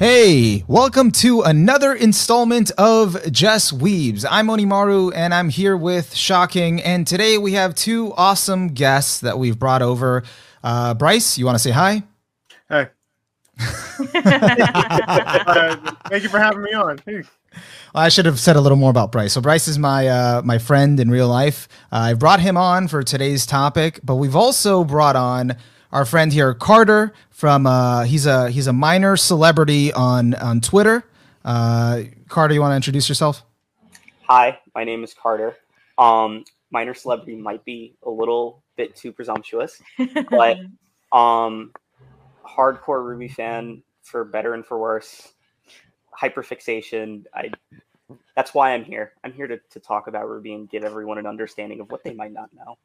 Hey, welcome to another installment of Just Weebs. I'm Onimaru and I'm here with Shocking. And today we have two awesome guests that we've brought over. Uh, Bryce, you want to say hi? Hey. uh, thank you for having me on. Hey. I should have said a little more about Bryce. So Bryce is my uh, my friend in real life. Uh, I brought him on for today's topic, but we've also brought on our friend here, Carter. From uh, he's a he's a minor celebrity on on Twitter. Uh, Carter, you want to introduce yourself? Hi, my name is Carter. Um, minor celebrity might be a little bit too presumptuous, but um, hardcore Ruby fan for better and for worse. Hyperfixation. I. That's why I'm here. I'm here to, to talk about Ruby and give everyone an understanding of what they might not know.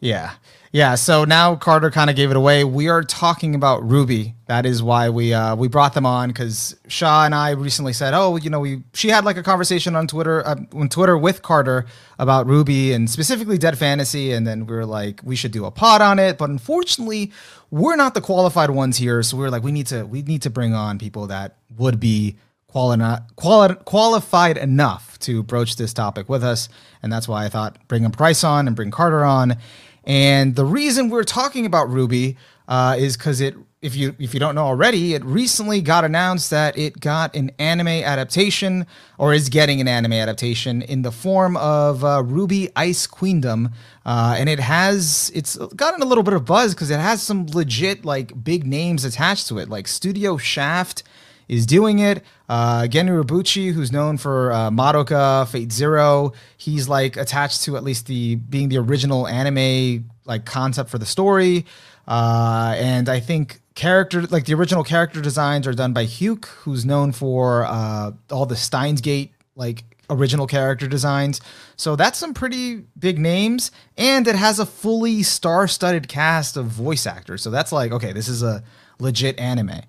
Yeah. Yeah. So now Carter kind of gave it away. We are talking about Ruby. That is why we uh, we brought them on because Shaw and I recently said, oh, you know, we she had like a conversation on Twitter uh, on Twitter with Carter about Ruby and specifically Dead Fantasy, and then we were like, we should do a pod on it. But unfortunately, we're not the qualified ones here, so we were like, we need to we need to bring on people that would be quali- quali- qualified enough to broach this topic with us, and that's why I thought bring a Bryce on and bring Carter on. And the reason we're talking about Ruby uh, is because it, if you if you don't know already, it recently got announced that it got an anime adaptation or is getting an anime adaptation in the form of uh, RWBY Ice Queendom, uh, and it has it's gotten a little bit of buzz because it has some legit like big names attached to it, like Studio Shaft is doing it. Uh, Gen Urobuchi, who's known for uh, Madoka, Fate Zero, he's like attached to at least the being the original anime like concept for the story. Uh, and I think character like the original character designs are done by Huke, who's known for uh, all the Steins Gate like original character designs. So that's some pretty big names, and it has a fully star-studded cast of voice actors. So that's like okay, this is a legit anime.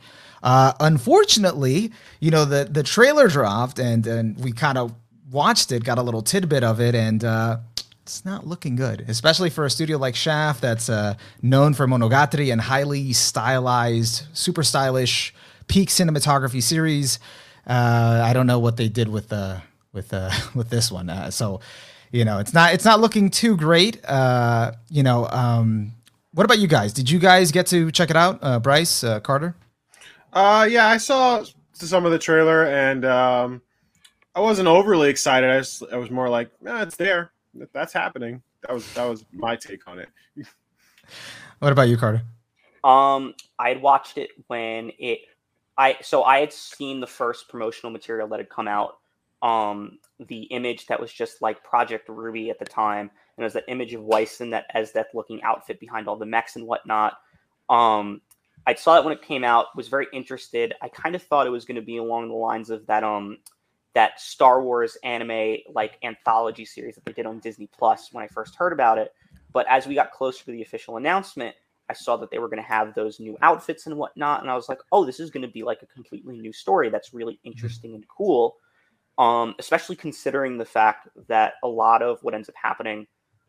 Uh, unfortunately, you know the the trailer dropped, and and we kind of watched it, got a little tidbit of it, and uh, it's not looking good, especially for a studio like Shaft that's uh, known for Monogatari and highly stylized, super stylish, peak cinematography series. Uh, I don't know what they did with the with uh, with this one, uh, so you know it's not it's not looking too great. Uh, you know, um, what about you guys? Did you guys get to check it out, uh, Bryce uh, Carter? Uh, yeah, I saw some of the trailer and um, I wasn't overly excited. I, was, I was more like, eh, it's there. That's happening. That was that was my take on it. what about you, Carter? Um, I had watched it when it. I so I had seen the first promotional material that had come out. Um, the image that was just like Project Ruby at the time, and it was that image of Weiss in that Esdeath looking outfit behind all the mechs and whatnot. Um, I saw it when it came out, was very interested. I kind of thought it was going to be along the lines of that um that Star Wars anime like anthology series that they did on Disney Plus when I first heard about it. But as we got closer to the official announcement, I saw that they were going to have those new outfits and whatnot, and I was like, "Oh, this is going to be like a completely new story. That's really mm-hmm. interesting and cool." Um, especially considering the fact that a lot of what ends up happening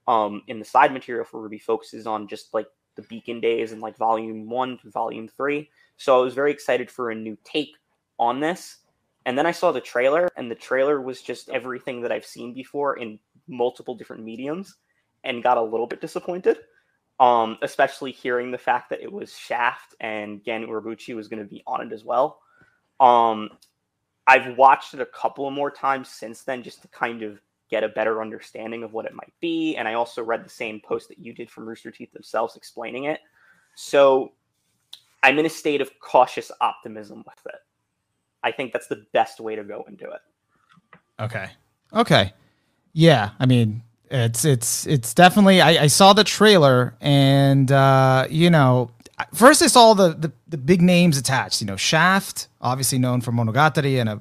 um, in the side material for Ruby focuses on just like the Beacon days and like volume one to volume three. So I was very excited for a new take on this. And then I saw the trailer, and the trailer was just everything that I've seen before in multiple different mediums and got a little bit disappointed. Um, especially hearing the fact that it was Shaft and Gen Urobuchi was going to be on it as well. Um, I've watched it a couple of more times since then just to kind of get a better understanding of what it might be. And I also read the same post that you did from Rooster Teeth themselves explaining it. So I'm in a state of cautious optimism with it. I think that's the best way to go into it. Okay. Okay. Yeah. I mean, it's it's it's definitely. I, I saw the trailer, and uh, you know, first I saw the, the the big names attached. You know, Shaft, obviously known for Monogatari and a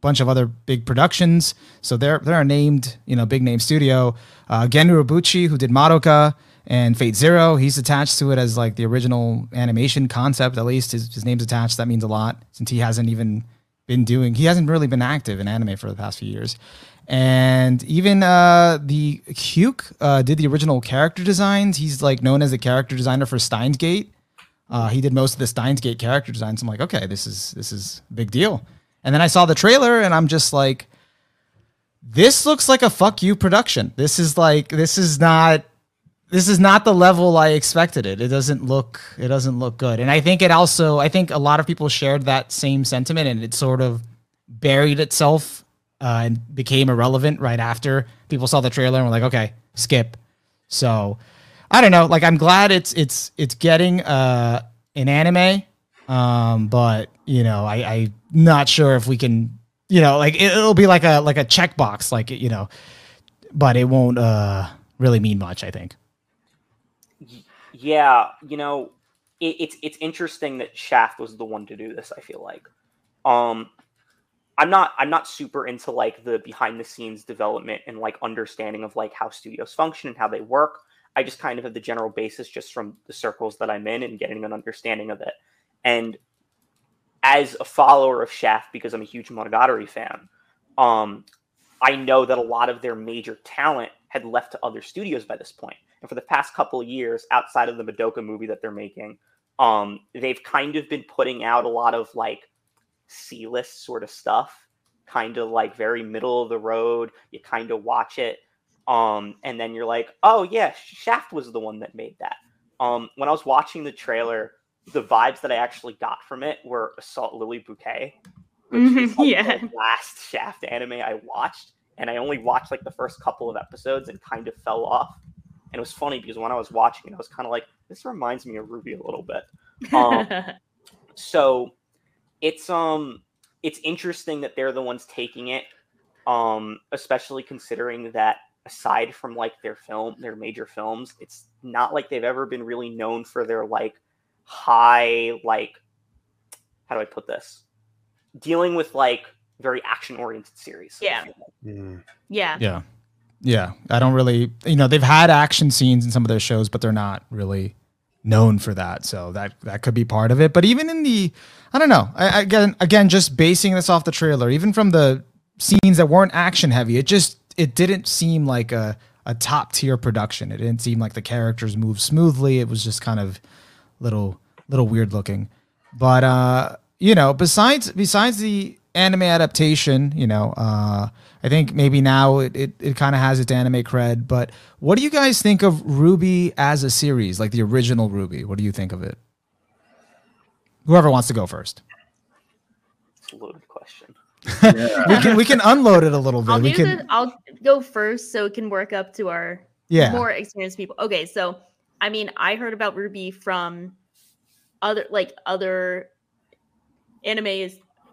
bunch of other big productions. So they're they're a named, you know, big name studio. Uh, Gen Urobuchi, who did Madoka and Fate Zero, he's attached to it as like the original animation concept. At least his, his name's attached. That means a lot since he hasn't even been doing. He hasn't really been active in anime for the past few years. And even uh, the Huke uh, did the original character designs. He's like known as the character designer for Steins Gate. Uh, he did most of the Steins Gate character designs. I'm like, okay, this is this is a big deal. And then I saw the trailer, and I'm just like, this looks like a fuck you production. This is like this is not this is not the level I expected it. It doesn't look it doesn't look good. And I think it also I think a lot of people shared that same sentiment and it sort of buried itself uh, and became irrelevant right after people saw the trailer and were like, okay, skip. So I don't know. Like I'm glad it's it's it's getting uh an anime. Um, but you know, I, I'm not sure if we can you know, like it, will be like a like a checkbox, like you know, but it won't uh really mean much. I think. Yeah, you know, it, it's it's interesting that Shaft was the one to do this. I feel like, um, I'm not I'm not super into like the behind the scenes development and like understanding of like how studios function and how they work. I just kind of have the general basis just from the circles that I'm in and getting an understanding of it. And as a follower of Shaft, because I'm a huge Monogatari fan, um, I know that a lot of their major talent had left to other studios by this point. And for the past couple of years, outside of the Madoka movie that they're making, um, they've kind of been putting out a lot of like C list sort of stuff, kind of like very middle of the road. You kind of watch it, um, and then you're like, oh yeah, Shaft was the one that made that. Um, when I was watching the trailer, the vibes that I actually got from it were Assault Lily Bouquet, which mm-hmm, like yeah. the last Shaft anime I watched, and I only watched like the first couple of episodes and kind of fell off. And it was funny because when I was watching it, I was kind of like, this reminds me of Ruby a little bit. Um, so it's um it's interesting that they're the ones taking it, um, especially considering that aside from like their film, their major films, it's not like they've ever been really known for their like high like how do I put this? Dealing with like very action oriented series. Yeah. Mm. Yeah. Yeah. Yeah. I don't really you know, they've had action scenes in some of their shows, but they're not really known for that. So that that could be part of it. But even in the I don't know. I, again again just basing this off the trailer, even from the scenes that weren't action heavy, it just it didn't seem like a a top tier production. It didn't seem like the characters moved smoothly. It was just kind of little little weird looking. But uh, you know, besides besides the anime adaptation, you know, uh, I think maybe now it, it, it kind of has its anime cred. But what do you guys think of Ruby as a series, like the original Ruby? What do you think of it? Whoever wants to go first. It's a loaded question. Yeah. we can we can unload it a little bit. I'll, we can... the, I'll go first so it can work up to our yeah. more experienced people. Okay, so I mean, I heard about Ruby from other like other anime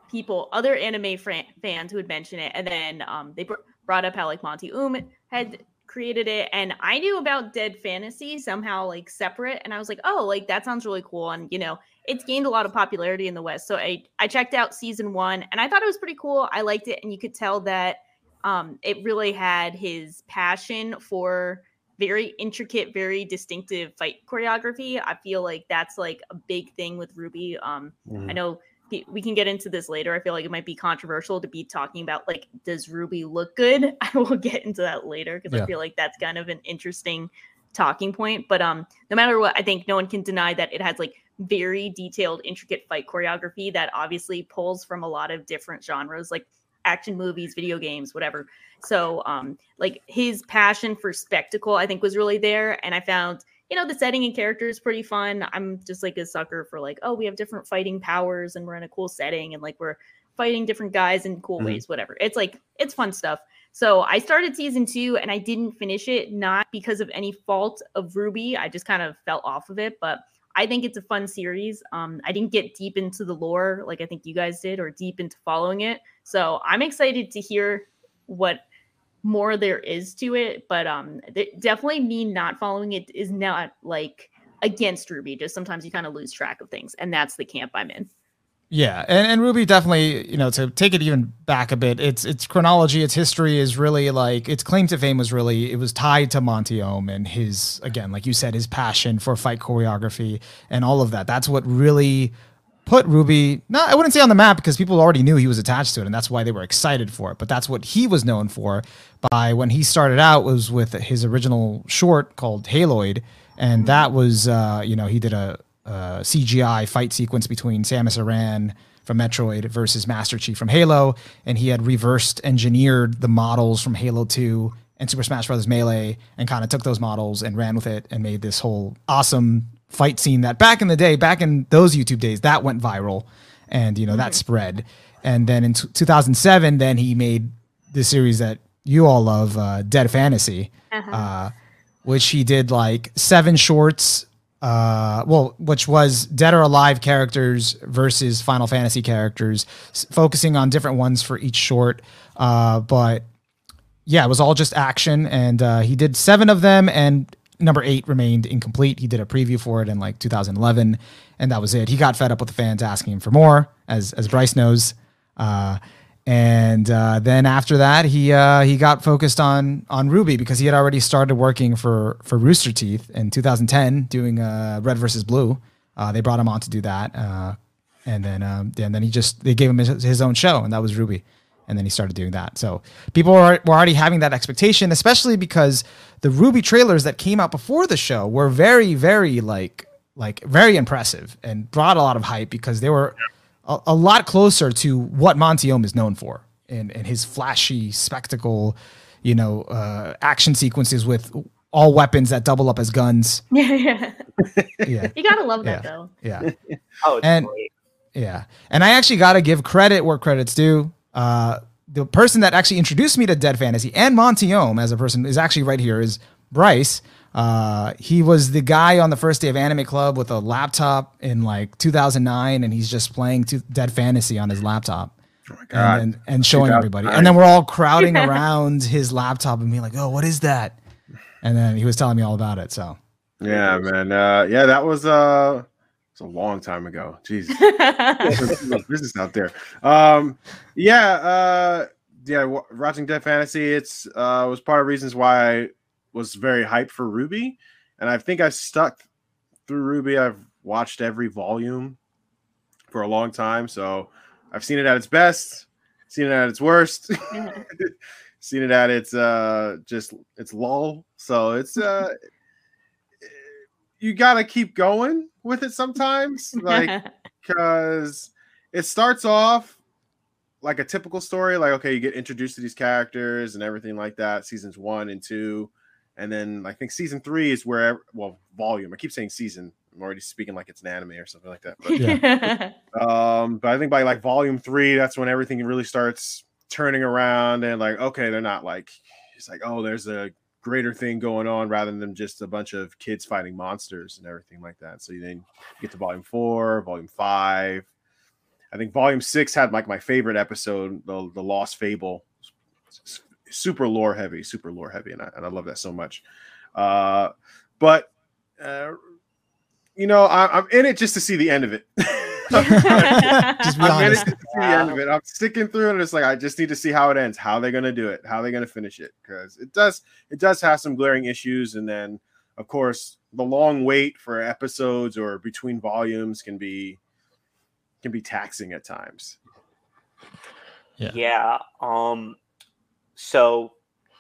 people, other anime fran- fans who had mentioned it, and then um, they br- brought up how like Monty Oum had created it, and I knew about Dead Fantasy somehow like separate, and I was like, oh, like that sounds really cool, and you know, it's gained a lot of popularity in the West. So I I checked out season one, and I thought it was pretty cool. I liked it, and you could tell that um, it really had his passion for very intricate, very distinctive fight choreography. I feel like that's like a big thing with Ruby. Um, mm-hmm. I know we can get into this later. I feel like it might be controversial to be talking about like, does Ruby look good? I will get into that later because yeah. I feel like that's kind of an interesting talking point. But um, no matter what, I think no one can deny that it has like very detailed, intricate fight choreography that obviously pulls from a lot of different genres, like action movies, video games, whatever. So, um, like his passion for spectacle, I think, was really there. And I found, you know, the setting and characters pretty fun. I'm just like a sucker for like, oh, we have different fighting powers and we're in a cool setting and like we're fighting different guys in cool mm-hmm. ways, whatever. It's like it's fun stuff. So I started season two and I didn't finish it, not because of any fault of Ruby. I just kind of fell off of it, but I think it's a fun series. Um, I didn't get deep into the lore like I think you guys did, or deep into following it. So I'm excited to hear what more there is to it. But um, definitely me not following it is not like against Ruby. Just sometimes you kind of lose track of things, and that's the camp I'm in. Yeah, and, and RWBY definitely, you know, to take it even back a bit, its its chronology, its history is really like its claim to fame was really it was tied to Monty Oum and his again, like you said, his passion for fight choreography and all of that. That's what really put Ruby not I wouldn't say on the map because people already knew he was attached to it, and that's why they were excited for it. But that's what he was known for by when he started out was with his original short called Haloid, and that was uh, you know he did a uh, CGI fight sequence between Samus Aran from Metroid versus Master Chief from Halo, and he had reversed engineered the models from Halo 2 and Super Smash Bros. Melee and kind of took those models and ran with it and made this whole awesome fight scene that back in the day, back in those YouTube days, that went viral and you know that mm-hmm. spread. And then in t- 2007, then he made the series that you all love, uh, Dead Fantasy, uh-huh. uh, which he did like seven shorts. Uh, well, which was Dead or Alive characters versus Final Fantasy characters, s- focusing on different ones for each short. Uh, but yeah, it was all just action, and uh, he did seven of them, and number eight remained incomplete. He did a preview for it in like 2011, and that was it. He got fed up with the fans asking him for more, as as Bryce knows. Uh, and uh, then after that, he uh, he got focused on on RWBY because he had already started working for for Rooster Teeth in 2010, doing uh, Red versus Blue. Uh, they brought him on to do that, uh, and then um, and then he just they gave him his, his own show, and that was Ruby. and then he started doing that. So people were, were already having that expectation, especially because the Ruby trailers that came out before the show were very, very like like very impressive and brought a lot of hype because they were a, a lot closer to what Monty Oum is known for and, and his flashy spectacle, you know, uh, action sequences with all weapons that double up as guns. Yeah, yeah. yeah. You gotta love that yeah. though. Yeah. oh, and great. yeah, and I actually gotta give credit where credit's due. Uh, the person that actually introduced me to Dead Fantasy and Monty Oum as a person is actually right here is Bryce. Uh, he was the guy on the first day of Anime Club with a laptop in like 2009, and he's just playing Dead Fantasy on his laptop. Oh and, and, and showing everybody. And then we're all crowding around his laptop and being like, "Oh, what is that?" And then he was telling me all about it. So yeah, man. Uh, yeah, that was uh, it's a long time ago. Jesus, business out there. Um, yeah, uh, yeah. Watching Dead Fantasy, it's uh, was part of reasons why I was very hyped for Ruby, and I think I stuck through Ruby. I've watched every volume for a long time, so I've seen it at its best, seen it at its worst, seen it at its uh, just its lull. So it's uh, you gotta keep going with it sometimes, like because it starts off like a typical story, like okay, you get introduced to these characters and everything like that. Seasons one and two, and then I think season three is where well volume. I keep saying season. I'm already speaking like it's an anime or something like that. But, yeah. um, but I think by like volume three, that's when everything really starts turning around and like okay, they're not like it's like oh, there's a greater thing going on rather than just a bunch of kids fighting monsters and everything like that. So you then get to volume four, volume five. I think volume six had like my favorite episode, the, the Lost Fable. Super lore heavy, super lore heavy, and I, and I love that so much. Uh, but uh, you know, I, I'm in it just to see the end of it. just be I'm honest. to the end of it. I'm sticking through it. It's like I just need to see how it ends. How they're gonna do it. How they're gonna finish it. Because it does. It does have some glaring issues. And then, of course, the long wait for episodes or between volumes can be can be taxing at times. Yeah. Yeah. Um. So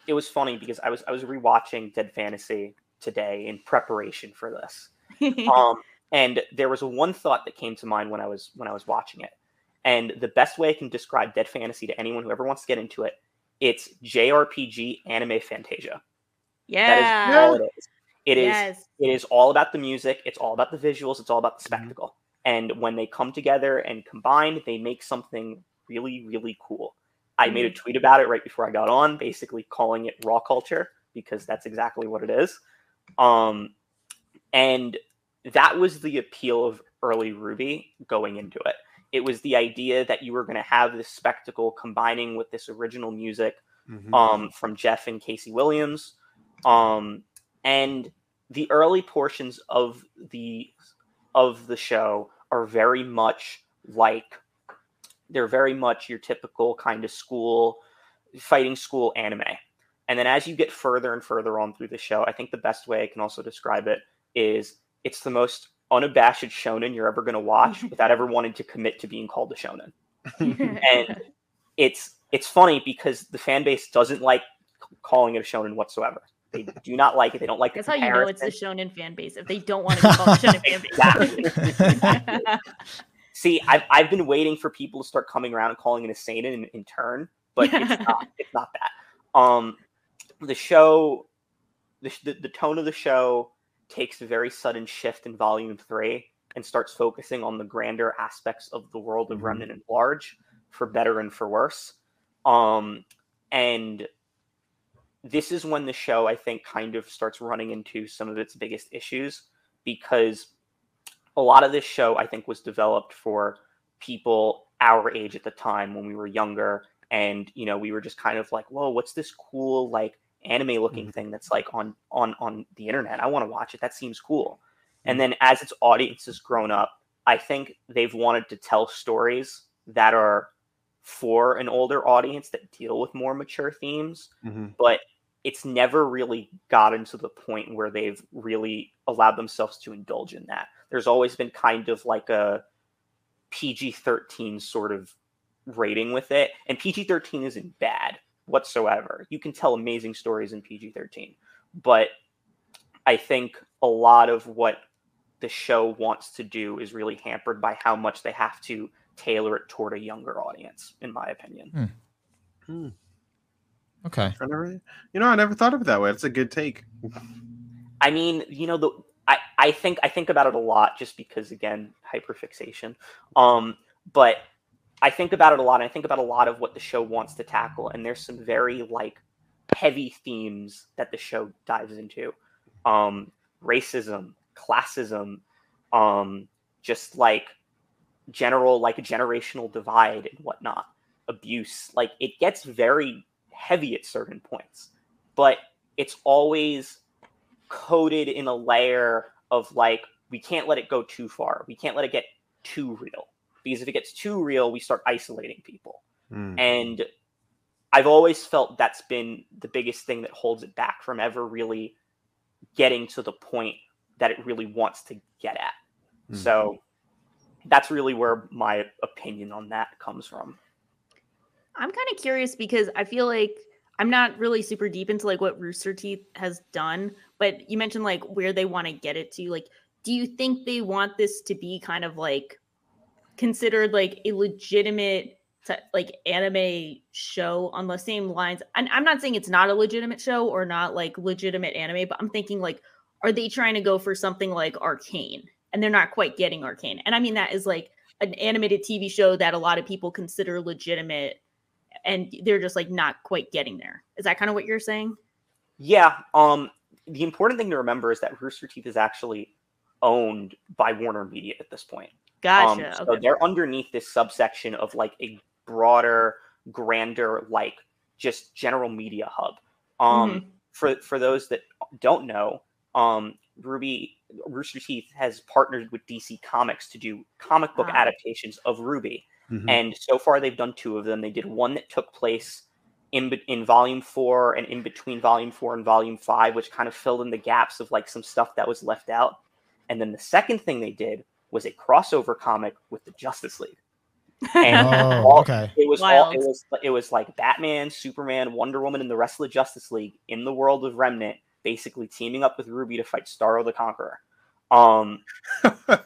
it was funny because I was I was rewatching Dead Fantasy today in preparation for this. um and there was one thought that came to mind when I was when I was watching it. And the best way I can describe Dead Fantasy to anyone who ever wants to get into it, it's JRPG anime Fantasia. Yeah. That is all it is. It yes. is it is all about the music, it's all about the visuals, it's all about the mm-hmm. spectacle. Mm-hmm. And when they come together and combine, they make something really, really cool. I made a mm-hmm. tweet about it right before I got on, basically calling it raw culture because that's exactly what it is. Um, and that was the appeal of early Ruby going into it. It was the idea that you were going to have this spectacle combining with this original music mm-hmm. um, from Jeff and Casey Williams. Um, and the early portions of the of the show are very much like they're very much your typical kind of school fighting school anime. And then as you get further and further on through the show, I think the best way I can also describe it is it's the most unabashed shonen you're ever going to watch without ever wanting to commit to being called a shonen. and it's it's funny because the fan base doesn't like calling it a shonen whatsoever. They do not like it. They don't like That's how you know it's the shonen fan base. If they don't want to be called a shonen fan base. See, I've, I've been waiting for people to start coming around and calling it a seinen in, in turn, but it's not. It's not that. Um, the show, the, the, tone of the show takes a very sudden shift in volume three and starts focusing on the grander aspects of the world of mm-hmm. Remnant at large, for better and for worse. Um, and this is when the show, I think, kind of starts running into some of its biggest issues because a lot of this show, I think, was developed for people our age at the time when we were younger. And, you know, we were just kind of like, whoa, what's this cool, like, anime looking mm-hmm. thing that's like on on on the internet. I want to watch it. That seems cool. And mm-hmm. then as its audience has grown up, I think they've wanted to tell stories that are for an older audience that deal with more mature themes, mm-hmm. but it's never really gotten to the point where they've really allowed themselves to indulge in that. There's always been kind of like a PG 13 sort of rating with it, and PG 13 isn't bad whatsoever. You can tell amazing stories in PG 13, but I think a lot of what the show wants to do is really hampered by how much they have to tailor it toward a younger audience, in my opinion. Hmm. Hmm. Okay. You know, I never thought of it that way. It's a good take. I mean, you know, the I, I think I think about it a lot just because again, hyperfixation. Um, but I think about it a lot. I think about a lot of what the show wants to tackle, and there's some very like heavy themes that the show dives into. Um, racism, classism, um, just like general like a generational divide and whatnot, abuse. Like it gets very heavy at certain points, but it's always coated in a layer of like we can't let it go too far. We can't let it get too real because if it gets too real, we start isolating people. Mm. And I've always felt that's been the biggest thing that holds it back from ever really getting to the point that it really wants to get at. Mm. So that's really where my opinion on that comes from. I'm kind of curious because I feel like I'm not really super deep into like what Rooster Teeth has done, but you mentioned like where they want to get it to. Like, do you think they want this to be kind of like considered like a legitimate like anime show on the same lines? And I'm not saying it's not a legitimate show or not like legitimate anime, but I'm thinking like, are they trying to go for something like Arcane? And they're not quite getting Arcane. And I mean that is like an animated TV show that a lot of people consider legitimate and they're just like not quite getting there. Is that kind of what you're saying? Yeah. Um, the important thing to remember is that Rooster Teeth is actually owned by Warner Media at this point. Gotcha. Um, so okay. they're underneath this subsection of like a broader, grander, like just general media hub. Um, mm-hmm. for for those that don't know, um, RWBY Rooster Teeth has partnered with DC Comics to do comic book ah. adaptations of Ruby, Mm-hmm. And so far, they've done two of them. They did one that took place in in volume four and in between volume four and volume five, which kind of filled in the gaps of like some stuff that was left out. And then the second thing they did was a crossover comic with the Justice League. And oh, all, okay. it was all, it was it was like Batman, Superman, Wonder Woman, and the rest of the Justice League in the world of Remnant, basically teaming up with Ruby to fight Starro the Conqueror. Um,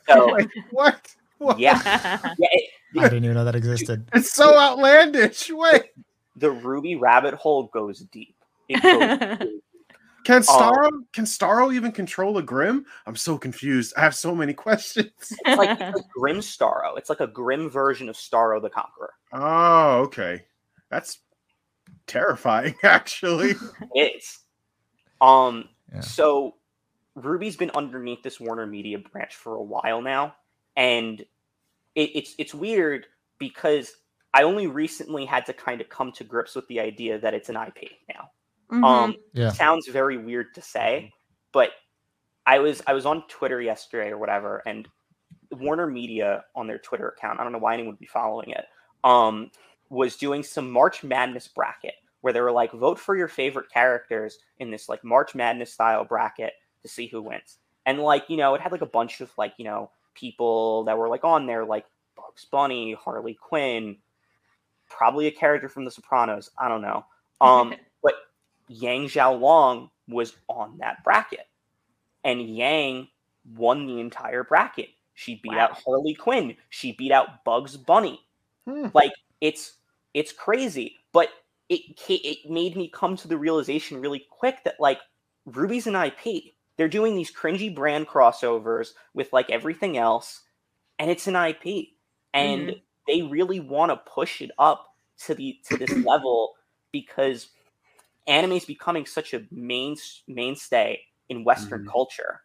so, what? what? Yeah, yeah it, I didn't even know that existed. It's so outlandish. Wait, the Ruby rabbit hole goes deep. It goes deep. Can um, Starro um, can Starro even control a Grimm? I'm so confused. I have so many questions. It's like, it's like Grimm Starro. It's like a Grimm version of Starro the Conqueror. Oh, okay. That's terrifying, actually. it is. Um, yeah. so Ruby's been underneath this Warner Media branch for a while now, and it, it's it's weird because I only recently had to kind of come to grips with the idea that it's an IP now. Mm-hmm. Um, yeah. sounds very weird to say, but I was I was on Twitter yesterday or whatever, and Warner Media on their Twitter account, I don't know why anyone would be following it, um, was doing some March Madness bracket where they were like, vote for your favorite characters in this like March Madness style bracket to see who wins. And like, you know, it had like a bunch of like, you know, people that were like on there, like Bugs Bunny, Harley Quinn, probably a character from The Sopranos. I don't know. Um, but Yang Xiaolong was on that bracket. And Yang won the entire bracket. She beat wow. out Harley Quinn. She beat out Bugs Bunny. Hmm. Like it's it's crazy, but it it made me come to the realization really quick that like Ruby's an IP. They're doing these cringy brand crossovers with like everything else, and it's an IP, and mm-hmm. They really want to push it up to the to this level because anime is becoming such a main mainstay in Western mm-hmm. culture,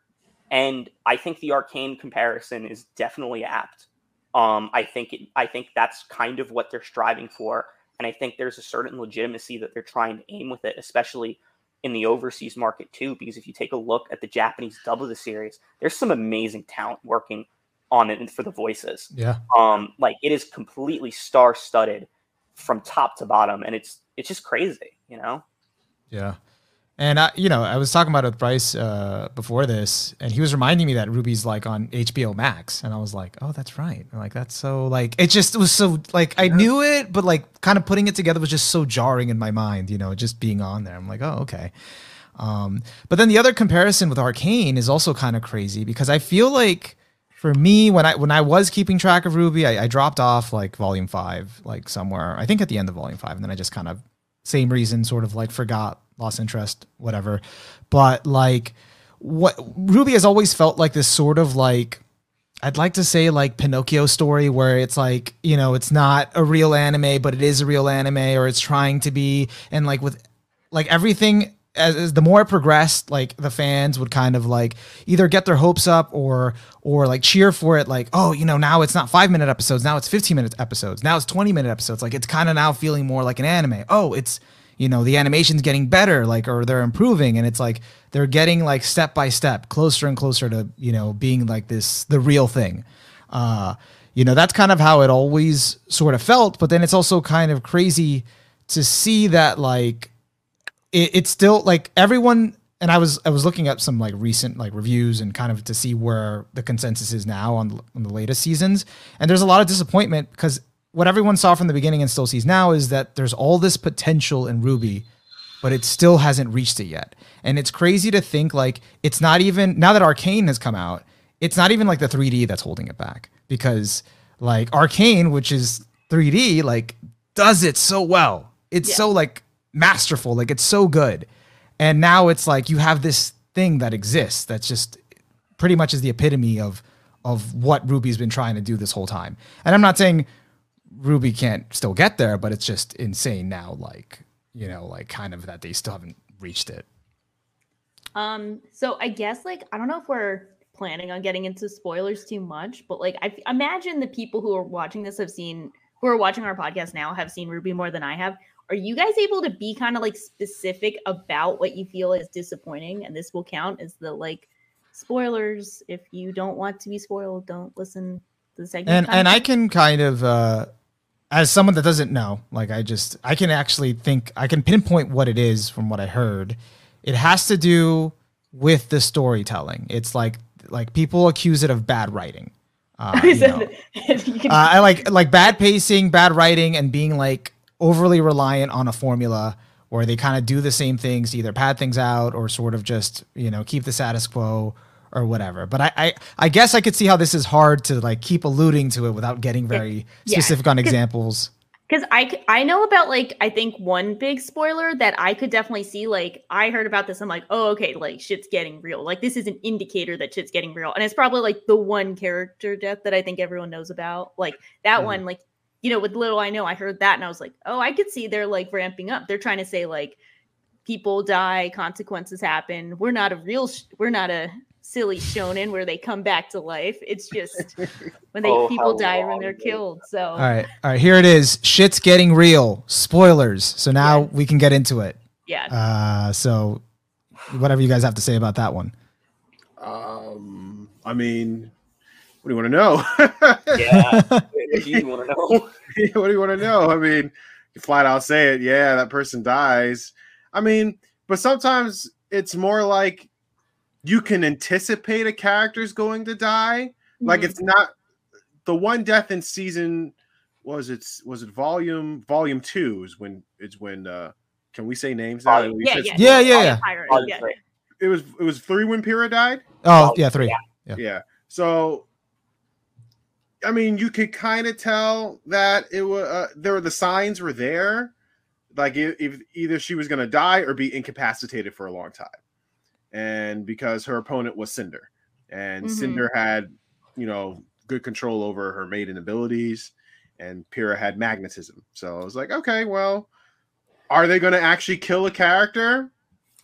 and I think the Arcane comparison is definitely apt. Um, I think it, I think that's kind of what they're striving for, and I think there's a certain legitimacy that they're trying to aim with it, especially in the overseas market too. Because if you take a look at the Japanese dub of the series, there's some amazing talent working on it for the voices. Yeah. Um, like it is completely star studded from top to bottom, and it's it's just crazy, you know. Yeah. And I, you know, I was talking about it with Bryce uh, before this, and he was reminding me that Ruby's like on HBO Max, and I was like, "Oh, that's right." like that's so like it just was so like I knew it, but like kind of putting it together was just so jarring in my mind. You know, just being on there, I'm like, "Oh, okay." Um, but then the other comparison with Arcane is also kind of crazy because I feel like for me when I when I was keeping track of Ruby, I, I dropped off like Volume Five, like somewhere I think at the end of Volume Five, and then I just kind of same reason, sort of like forgot lost interest, whatever. But like what Ruby has always felt like this sort of like I'd like to say like Pinocchio story where it's like, you know, it's not a real anime, but it is a real anime or it's trying to be and like with like everything as, as, the more it progressed, like the fans would kind of like either get their hopes up or or like cheer for it, like oh you know now it's not five minute episodes, now it's fifteen minute episodes, now it's twenty minute episodes. Like it's kind of now feeling more like an anime. Oh, it's you know the animation's getting better like or they're improving and it's like they're getting like step by step closer and closer to you know being like this the real thing uh you know that's kind of how it always sort of felt but then it's also kind of crazy to see that like it, it's still like everyone and I was I was looking at some like recent like reviews and kind of to see where the consensus is now on, on the latest seasons and there's a lot of disappointment because what everyone saw from the beginning and still sees now is that there's all this potential in Ruby, but it still hasn't reached it yet. And it's crazy to think like it's not even now that Arcane has come out, it's not even like the 3D that's holding it back because like Arcane, which is 3D, like does it so well. It's yeah. so like masterful, like it's so good. And now it's like you have this thing that exists that's just pretty much is the epitome of of what Ruby's been trying to do this whole time. And I'm not saying Ruby can't still get there, but it's just insane now. Like you know, like kind of that they still haven't reached it. Um. So I guess like I don't know if we're planning on getting into spoilers too much, but like I imagine the people who are watching this have seen who are watching our podcast now have seen Ruby more than I have. Are you guys able to be kind of like specific about what you feel is disappointing? And this will count as the like spoilers. If you don't want to be spoiled, don't listen to the segment. And and I can kind of uh as someone that doesn't know, like I just I can actually think I can pinpoint what it is from what I heard. It has to do with the storytelling. It's like like people accuse it of bad writing. Uh, you know. uh, I like like bad pacing, bad writing, and being like overly reliant on a formula where they kind of do the same things, either pad things out or sort of just you know keep the status quo or whatever. But I, I, I guess I could see how this is hard to like keep alluding to it without getting very yeah. specific on examples. Because I, I know about like I think one big spoiler that I could definitely see. Like I heard about this, I'm like, oh okay, like shit's getting real. Like this is an indicator that shit's getting real, and it's probably like the one character death that I think everyone knows about. Like that mm. one, like you know, with little I know, I heard that and I was like, oh, I could see they're like ramping up. They're trying to say like people die, consequences happen. We're not a real, sh- we're not a silly shonen where they come back to life. It's just when they oh, people die when they're killed. So all right, all right. Here it is. Shit's getting real. Spoilers. So now yes. we can get into it. Yeah. Uh, so whatever you guys have to say about that one. Um, I mean, what do you want to know? yeah. What do you want to know? what do you want to know? I mean, you flat out say it. Yeah, that person dies. I mean, but sometimes it's more like you can anticipate a character's going to die. Mm-hmm. Like it's not the one death in season was it was it volume volume two is when it's when uh Can we say names now? Yeah, yeah, yeah, yeah, yeah. It was it was three when Pyrrha died. Oh yeah, three. Yeah. yeah. yeah. So I mean, you could kind of tell that it was uh, there were the signs were there, like if, if either she was going to die or be incapacitated for a long time, and because her opponent was Cinder, and mm-hmm. Cinder had you know good control over her maiden abilities, and Pyrrha had magnetism. So I was like, okay, well, are they going to actually kill a character?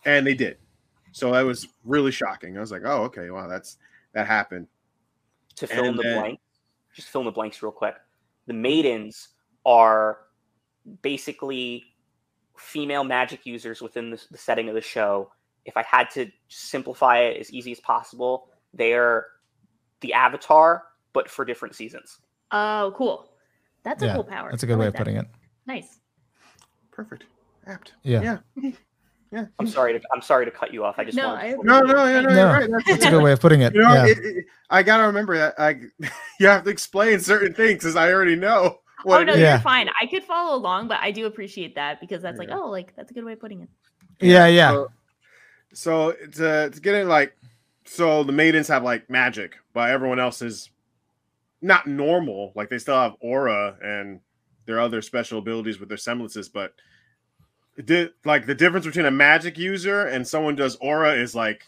And they did. So that was really shocking. I was like, oh, okay, wow, that's that happened. To fill in the then, blank, just fill in the blanks real quick. The maidens are basically female magic users within the, the setting of the show. If I had to simplify it as easy as possible, they are the avatar, but for different seasons. Oh, cool. That's a yeah, cool power. That's a good way of putting it. Nice. Perfect. Apt. Yeah. Yeah. Yeah. I'm sorry to I'm sorry to cut you off. I just no, I, no, no, yeah, no, no, right. That's, that's, a good way of putting it. You know, yeah. it, it, I gotta remember that I you have to explain certain things because I already know. Oh, what oh no, you're fine. I could follow along, but I do appreciate that because that's yeah. like, oh, like that's a good way of putting it. Yeah, yeah. So, so to, to get in, like, so the maidens have like magic, but everyone else is not normal. Like they still have aura and their other special abilities with their semblances, but did like the difference between a magic user and someone does aura is like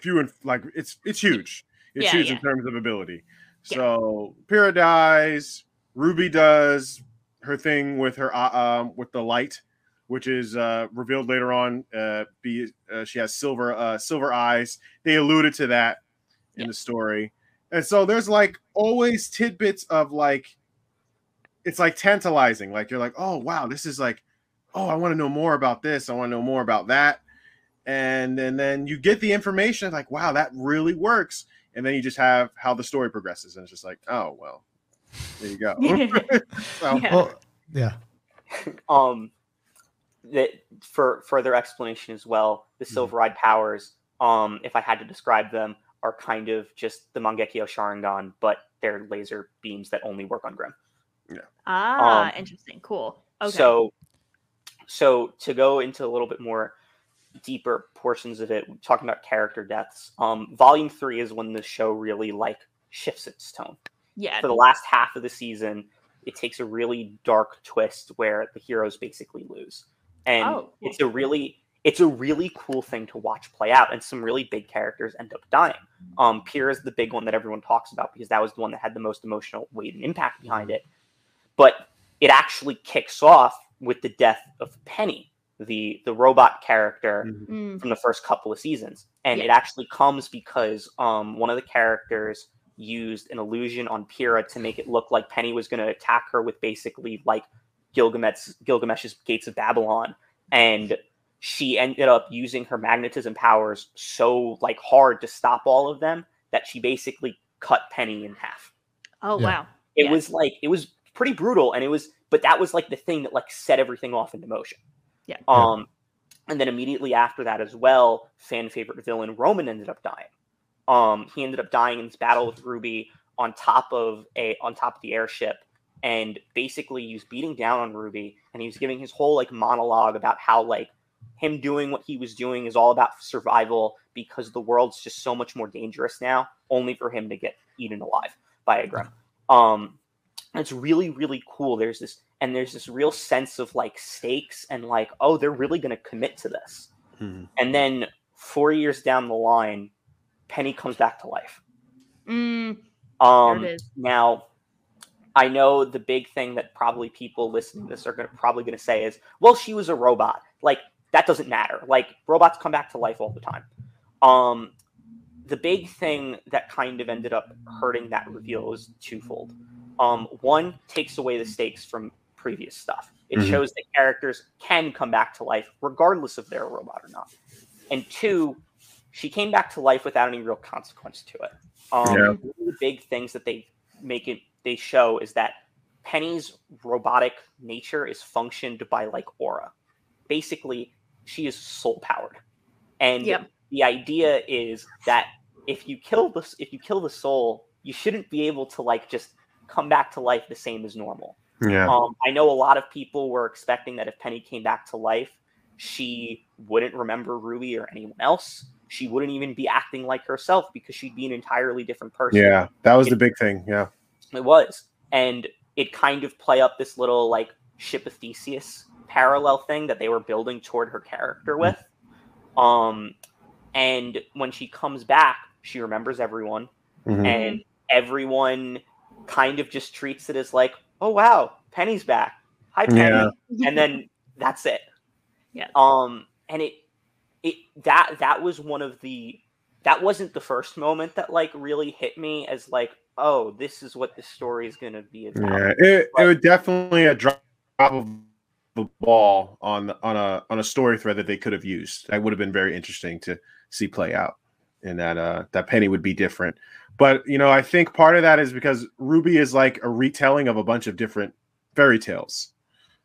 few and like it's it's huge. It's yeah, huge yeah. in terms of ability. Yeah. So Pyrrha dies, Ruby does her thing with her uh, um with the light, which is uh revealed later on. Uh, be uh, she has silver uh silver eyes. They alluded to that in the story. And so there's like always tidbits of like it's like tantalizing. Like you're like, oh wow, this is like oh, I want to know more about this. I want to know more about that. And, and then you get the information like, wow, that really works. And then you just have how the story progresses. And it's just like, oh, well, there you go. so, yeah. Well, yeah. um, that for further explanation as well, the mm-hmm. Silver Eyed powers, um, if I had to describe them, are kind of just the Mangekyo Sharingan, but they're laser beams that only work on Grimm. Yeah. Ah, um, interesting. Cool. Okay. So so to go into a little bit more deeper portions of it, talking about character deaths, um, volume three is when the show really like shifts its tone. Yeah. For the last half of the season, it takes a really dark twist where the heroes basically lose. And oh, it's a really it's a really cool thing to watch play out, and some really big characters end up dying. Um, Pyrrha is the big one that everyone talks about because that was the one that had the most emotional weight and impact behind it. But it actually kicks off with the death of Penny, the the robot character mm-hmm. Mm. from the first couple of seasons, and yeah. it actually comes because um, one of the characters used an illusion on Pyrrha to make it look like Penny was going to attack her with basically like Gilgamesh Gilgamesh's Gates of Babylon, and she ended up using her magnetism powers so like hard to stop all of them that she basically cut Penny in half. Oh yeah. wow! It yeah. was like it was pretty brutal, and it was but that was like the thing that like set everything off into motion. Yeah. Um, and then immediately after that as well, fan favorite villain Roman ended up dying. Um, he ended up dying in this battle with Ruby on top of a on top of the airship, and basically he was beating down on Ruby, and he was giving his whole like monologue about how like him doing what he was doing is all about survival because the world's just so much more dangerous now, only for him to get eaten alive by a Grimm. Um, it's really really cool. There's this and there's this real sense of like stakes and like oh they're really going to commit to this. Mm-hmm. and then four years down the line penny comes back to life. Mm, um now i know the big thing that probably people listening to this are going to probably going to say is well she was a robot. Like that doesn't matter. Like robots come back to life all the time. Um the big thing that kind of ended up hurting that reveal is twofold um, one takes away the stakes from previous stuff. It mm-hmm. shows that characters can come back to life regardless if they're a robot or not. And two, she came back to life without any real consequence to it. Um, yeah. One of the big things that they make it they show is that Penny's robotic nature is functioned by like aura. Basically, she is soul powered, and yep. the idea is that if you kill the if you kill the soul, you shouldn't be able to like just come back to life the same as normal. Yeah. Um, I know a lot of people were expecting that if Penny came back to life, she wouldn't remember Ruby or anyone else. She wouldn't even be acting like herself because she'd be an entirely different person. Yeah, that was it, the big thing. Yeah. It was. And it kind of play up this little like ship of Theseus parallel thing that they were building toward her character mm-hmm. with. Um and when she comes back, she remembers everyone mm-hmm. and everyone kind of just treats it as like, "Oh wow, Penny's back. Hi Penny." Yeah. and then that's it. Yeah. Um and it it that that was one of the that wasn't the first moment that like really hit me as like oh this is what the story is going to be about yeah it, but, it was definitely a drop of the ball on on a on a story thread that they could have used that would have been very interesting to see play out and that uh that penny would be different but you know i think part of that is because RWBY is like a retelling of a bunch of different fairy tales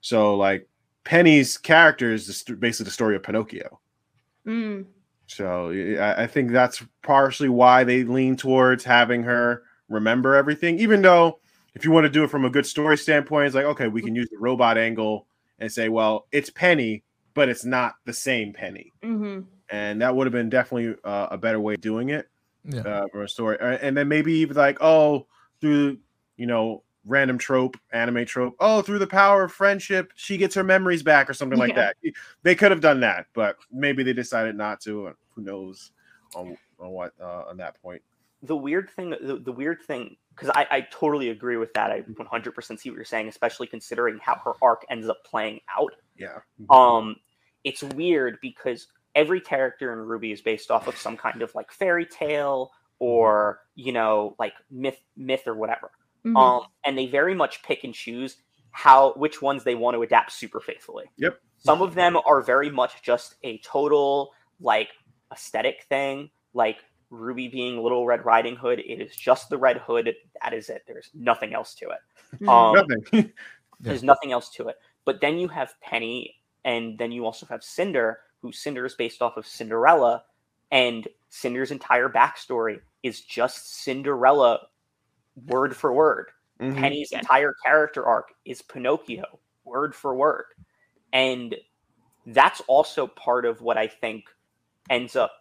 so like penny's character is basically the story of pinocchio Mm. So I, I think that's partially why they lean towards having her remember everything, even though if you want to do it from a good story standpoint, it's like, okay, we can use the robot angle and say, well, it's Penny, but it's not the same Penny. Mm-hmm. And that would have been definitely uh, a better way of doing it yeah. uh, for a story. And then maybe even like, oh, through, you know, random trope, anime trope. Oh, through the power of friendship, she gets her memories back or something like yeah. that. They could have done that, but maybe they decided not to. Who knows on, on what uh, on that point. The weird thing, the, the weird thing, because I, I totally agree with that. I 100% see what you're saying, especially considering how her arc ends up playing out. Yeah. Um, it's weird because every character in RWBY is based off of some kind of like fairy tale or you know like myth, myth or whatever Mm-hmm. Um, and they very much pick and choose how which ones they want to adapt super faithfully. Yep. Some of them are very much just a total like aesthetic thing, like Ruby being Little Red Riding Hood. It is just the red hood. That is it. There's nothing else to it. Mm-hmm. Um, nothing. there's nothing else to it. But then you have Penny, and then you also have Cinder, who Cinder is based off of Cinderella, and Cinder's entire backstory is just Cinderella word for word. Mm-hmm. Penny's yeah. entire character arc is Pinocchio, word for word. And that's also part of what I think ends up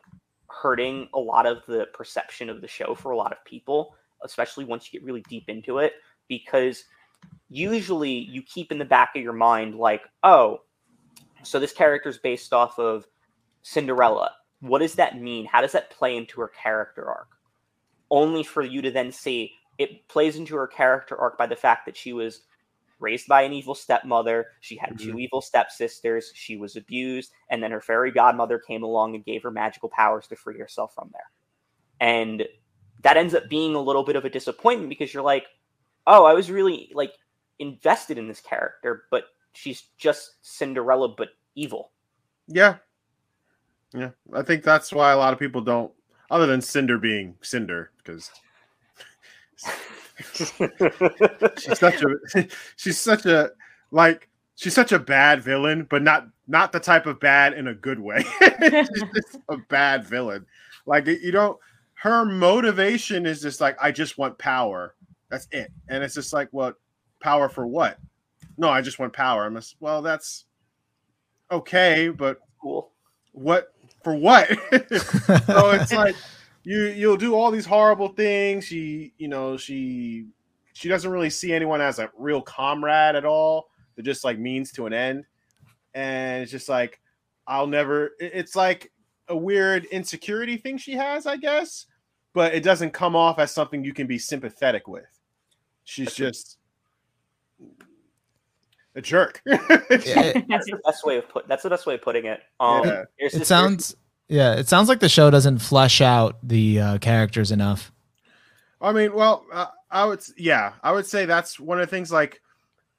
hurting a lot of the perception of the show for a lot of people, especially once you get really deep into it, because usually you keep in the back of your mind, like, oh, so this character is based off of Cinderella. What does that mean? How does that play into her character arc? Only for you to then see, it plays into her character arc by the fact that she was raised by an evil stepmother. She had mm-hmm. two evil stepsisters. She was abused. And then her fairy godmother came along and gave her magical powers to free herself from there. And that ends up being a little bit of a disappointment because you're like, oh, I was really like invested in this character, but she's just Cinderella, but evil. Yeah. Yeah. I think that's why a lot of people don't, other than Cinder being Cinder, because she's such a she's such a like she's such a bad villain, but not not the type of bad in a good way. she's just a bad villain. Like you don't her motivation is just like I just want power. That's it. And it's just like, well, power for what? No, I just want power. I'm just, well, that's okay, but cool. What for what? so it's like you you'll do all these horrible things. She, you know, she she doesn't really see anyone as a real comrade at all. They're just like means to an end. And it's just like I'll never it's like a weird insecurity thing she has, I guess, but it doesn't come off as something you can be sympathetic with. She's just a jerk. yeah, that's the best way of put. That's the best way of putting it. Um, yeah. it sounds yeah, it sounds like the show doesn't flesh out the uh, characters enough. I mean, well, uh, I would, yeah, I would say that's one of the things. Like,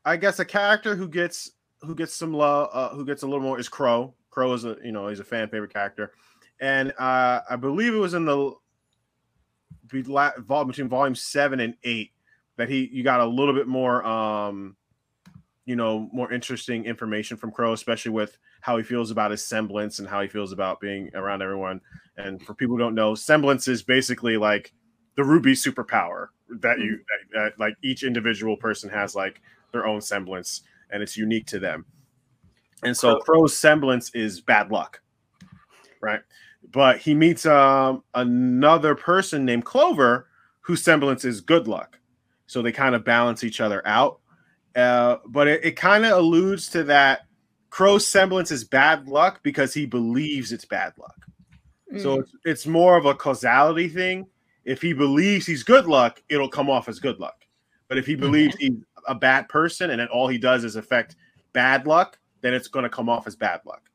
I guess a character who gets who gets some love, uh, who gets a little more is Qrow. Qrow is a you know he's a fan favorite character, and uh, I believe it was in the between volume seven and eight that he you got a little bit more um you know more interesting information from Qrow, especially with how he feels about his semblance and how he feels about being around everyone. And for people who don't know, semblance is basically like the RWBY superpower that you mm-hmm. that, that, like each individual person has like their own semblance, and it's unique to them. And so Qrow's semblance is bad luck, right? But he meets um, another person named Clover, whose semblance is good luck. So they kind of balance each other out. Uh, but it, it kind of alludes to that Qrow's semblance is bad luck because he believes it's bad luck. Mm. So it's, it's more of a causality thing. If he believes he's good luck, it'll come off as good luck. But if he mm-hmm. believes he's a bad person and then all he does is affect bad luck, then it's going to come off as bad luck.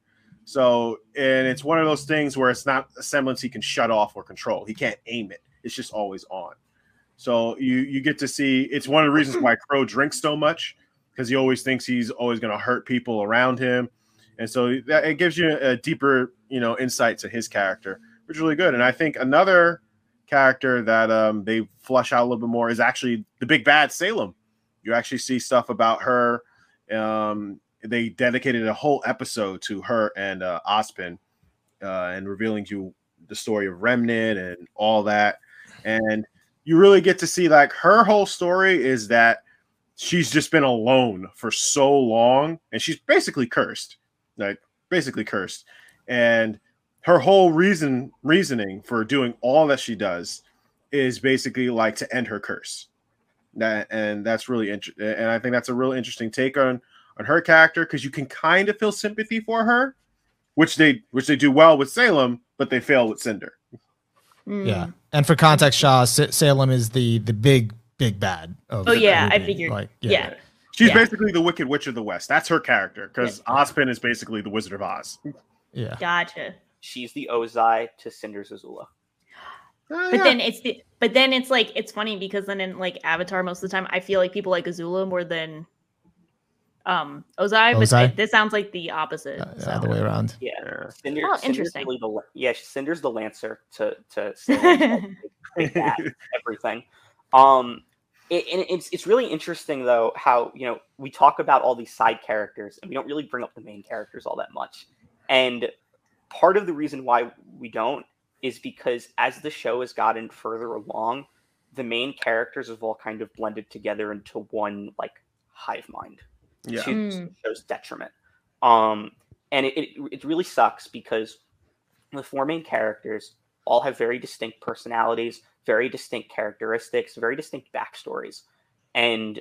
So, and it's one of those things where it's not a semblance he can shut off or control. He can't aim it. It's just always on. So you you get to see. It's one of the reasons why Qrow drinks so much because he always thinks he's always going to hurt people around him, and so that, it gives you a deeper you know insight to his character, which is really good. And I think another character that um, they flush out a little bit more is actually the big bad Salem. You actually see stuff about her. Um, they dedicated a whole episode to her and uh, Ozpin, uh, and revealing to you the story of Remnant and all that. And you really get to see like her whole story is that she's just been alone for so long, and she's basically cursed, like basically cursed. And her whole reason reasoning for doing all that she does is basically like to end her curse. That and that's really interesting, and I think that's a really interesting take on on her character because you can kind of feel sympathy for her, which they which they do well with Salem, but they fail with Cinder. Mm. Yeah, and for context, Shaw Salem is the the big big bad. Of oh yeah, I figured. Like, yeah. yeah. She's yeah. basically the Wicked Witch of the West. That's her character because yeah. Ozpin is basically the Wizard of Oz. Yeah. Gotcha. She's the Ozai to Cinder's Azula. Uh, but then it's the but then it's like it's funny because then in like Avatar most of the time I feel like people like Azula more than um Ozai, Ozai? but this sounds like the opposite. Uh, so. Other way around. Yeah. Cinder, oh, Cinder's interesting. The, yeah, Cinder's the Lancer to to everything. Um, it, and it's it's really interesting though how you know we talk about all these side characters and we don't really bring up the main characters all that much. And part of the reason why we don't is because as the show has gotten further along, the main characters have all kind of blended together into one like hive mind yeah. to mm. the show's detriment. Um, and it, it, it really sucks because the four main characters all have very distinct personalities, very distinct characteristics, very distinct backstories, and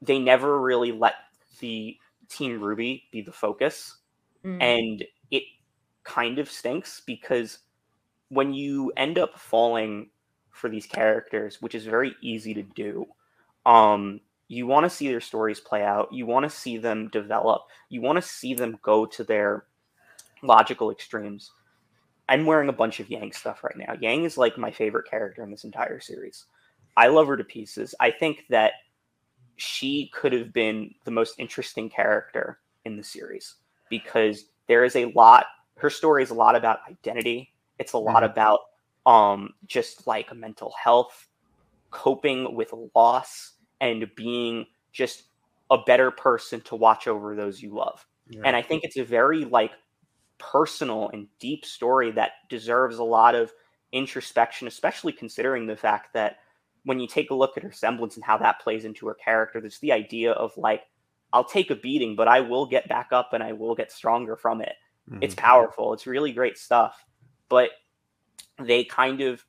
they never really let the Team RWBY be the focus. Mm. And it kind of stinks because when you end up falling for these characters, which is very easy to do, um, you want to see their stories play out. You want to see them develop. You want to see them go to their logical extremes. I'm wearing a bunch of Yang stuff right now. Yang is like my favorite character in this entire series. I love her to pieces. I think that she could have been the most interesting character in the series because there is a lot her story is a lot about identity. It's a lot mm-hmm. about um just like mental health, coping with loss and being just a better person to watch over those you love. Yeah. And I think it's a very like personal and deep story that deserves a lot of introspection, especially considering the fact that when you take a look at her semblance and how that plays into her character, there's the idea of like, I'll take a beating, but I will get back up and I will get stronger from it. Mm-hmm. It's powerful. It's really great stuff. But they kind of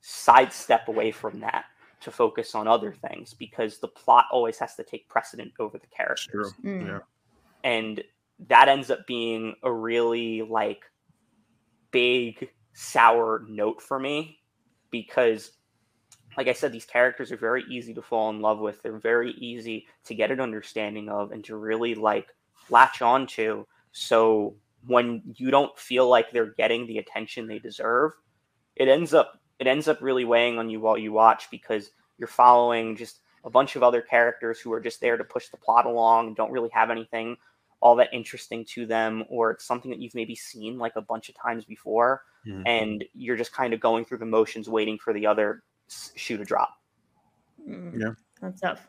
sidestep away from that to focus on other things because the plot always has to take precedent over the characters. Mm. Yeah. And that ends up being a really like big sour note for me because like I said, these characters are very easy to fall in love with. They're very easy to get an understanding of and to really like latch on to. So when you don't feel like they're getting the attention they deserve, it ends up it ends up really weighing on you while you watch because you're following just a bunch of other characters who are just there to push the plot along and don't really have anything all that interesting to them or it's something that you've maybe seen like a bunch of times before mm-hmm. and you're just kind of going through the motions waiting for the other shoe to drop mm. yeah that's tough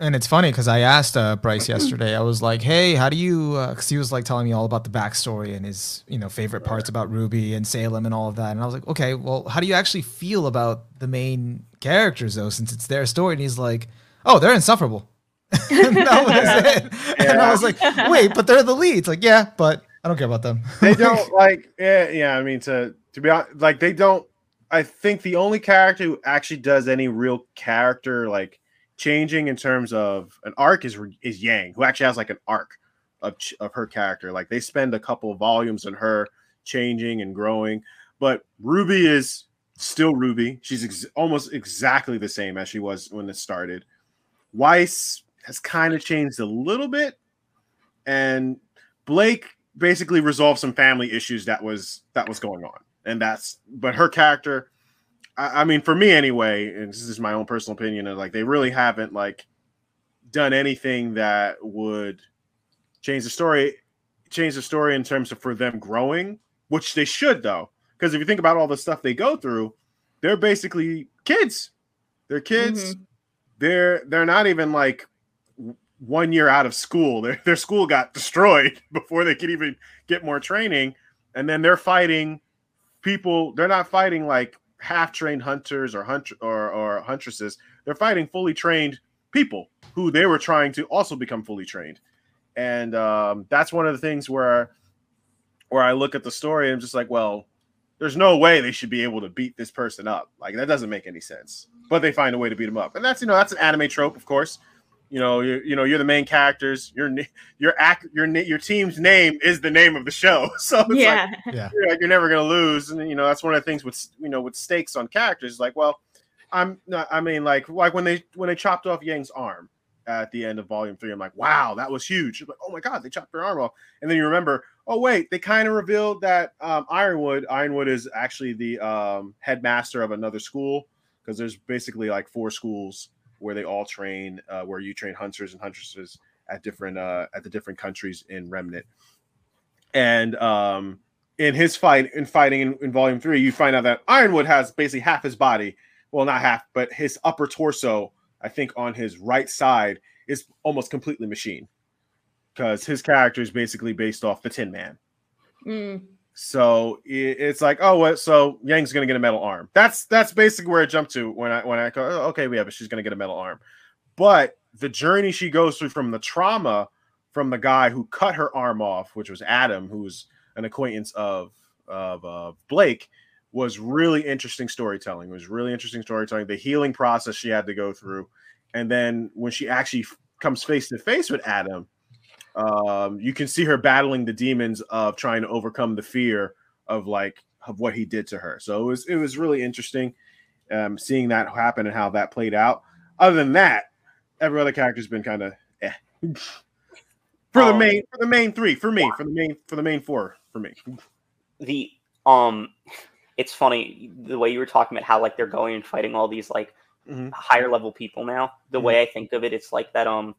and it's funny because I asked uh, Bryce yesterday. I was like, "Hey, how do you?" Because uh, he was like telling me all about the backstory and his, you know, favorite parts about Ruby and Salem and all of that. And I was like, "Okay, well, how do you actually feel about the main characters though, since it's their story?" And he's like, "Oh, they're insufferable. and that was it. Yeah. And I was like, wait, but they're the leads. Like, yeah, but I don't care about them. they don't like, yeah, yeah. I mean, to to be honest, like they don't. I think the only character who actually does any real character like changing in terms of an arc is is Yang, who actually has like an arc of of her character. Like they spend a couple volumes on her changing and growing, but Ruby is still Ruby. She's ex- almost exactly the same as she was when it started. Weiss has kind of changed a little bit, and Blake basically resolved some family issues that was that was going on, and that's. But her character, I, I mean, for me anyway, and this is my own personal opinion, and like they really haven't like done anything that would change the story, change the story in terms of for them growing, which they should though because if you think about all the stuff they go through, they're basically kids. They're kids. Mm-hmm. They're they're not even like one year out of school. Their their school got destroyed before they could even get more training, and then they're fighting people. They're not fighting like half trained hunters or hunt or or huntresses. They're fighting fully trained people who they were trying to also become fully trained, and um, that's one of the things where where I look at the story and I'm just like, well, there's no way they should be able to beat this person up. Like that doesn't make any sense. But they find a way to beat him up, and that's you know that's an anime trope, of course. You know, you you know you're the main characters. Your your act your your team's name is the name of the show, so yeah, like, yeah, you're, like, you're never gonna lose. And you know that's one of the things with you know with stakes on characters. Like, well, I'm I mean like like when they when they chopped off Yang's arm at the end of volume three, I'm like, wow, that was huge. Like, oh my god, they chopped their arm off, and then you remember, oh wait, they kind of revealed that um, Ironwood Ironwood is actually the um, headmaster of another school because there's basically like four schools where they all train, uh, where you train hunters and huntresses at different uh, at the different countries in Remnant, and um, in his fight in fighting in, in volume three, you find out that Ironwood has basically half his body, well not half, but his upper torso, I think on his right side is almost completely machine because his character is basically based off the Tin Man. Mm. So it's like, oh, what? So Yang's gonna get a metal arm. That's that's basically where I jumped to when I when I go, oh, okay, we have it. She's gonna get a metal arm, but the journey she goes through from the trauma from the guy who cut her arm off, which was Adam, who's an acquaintance of of uh, Blake, was really interesting storytelling. It was really interesting storytelling. The healing process she had to go through, and then when she actually comes face to face with Adam um, you can see her battling the demons of trying to overcome the fear of like of what he did to her. So it was it was really interesting um, seeing that happen and how that played out. Other than that, every other character's been kind of eh. for the um, main for the main three for me for the main for the main four for me. The um, it's funny the way you were talking about how like they're going and fighting all these like mm-hmm. higher level people now. The mm-hmm. way I think of it, it's like that um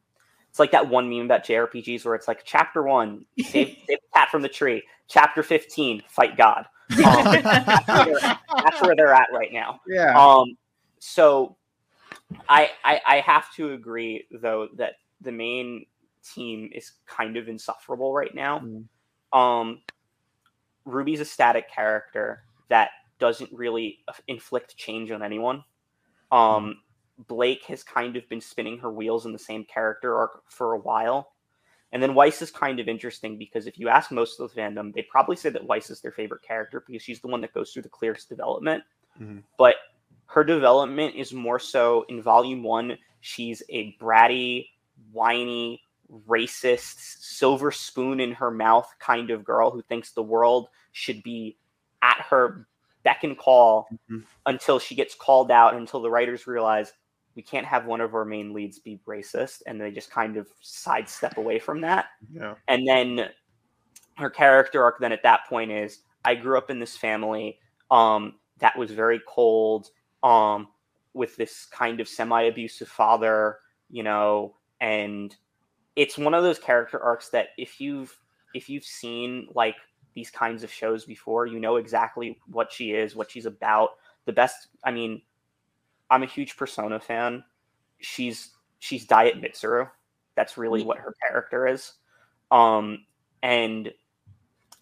it's like that one meme about JRPGs where it's like chapter one, save, save the cat from the tree. Chapter 15, fight God. Um, that's, where that's, where they're at right now. Yeah. Um, so I, I, I have to agree though that the main team is kind of insufferable right now. Mm. Um, Ruby's a static character that doesn't really inflict change on anyone. Um. Blake has kind of been spinning her wheels in the same character arc for a while. And then Weiss is kind of interesting because if you ask most of the fandom, they probably say that Weiss is their favorite character because she's the one that goes through the clearest development. Mm-hmm. But her development is more so in volume one, she's a bratty, whiny, racist, silver spoon in her mouth kind of girl who thinks the world should be at her beck and call mm-hmm. until she gets called out, until the writers realize we can't have one of our main leads be racist and they just kind of sidestep away from that yeah. and then her character arc then at that point is i grew up in this family um, that was very cold um, with this kind of semi-abusive father you know and it's one of those character arcs that if you've if you've seen like these kinds of shows before you know exactly what she is what she's about the best i mean I'm a huge Persona fan. She's she's Diet Mitsuru. That's really what her character is. Um, and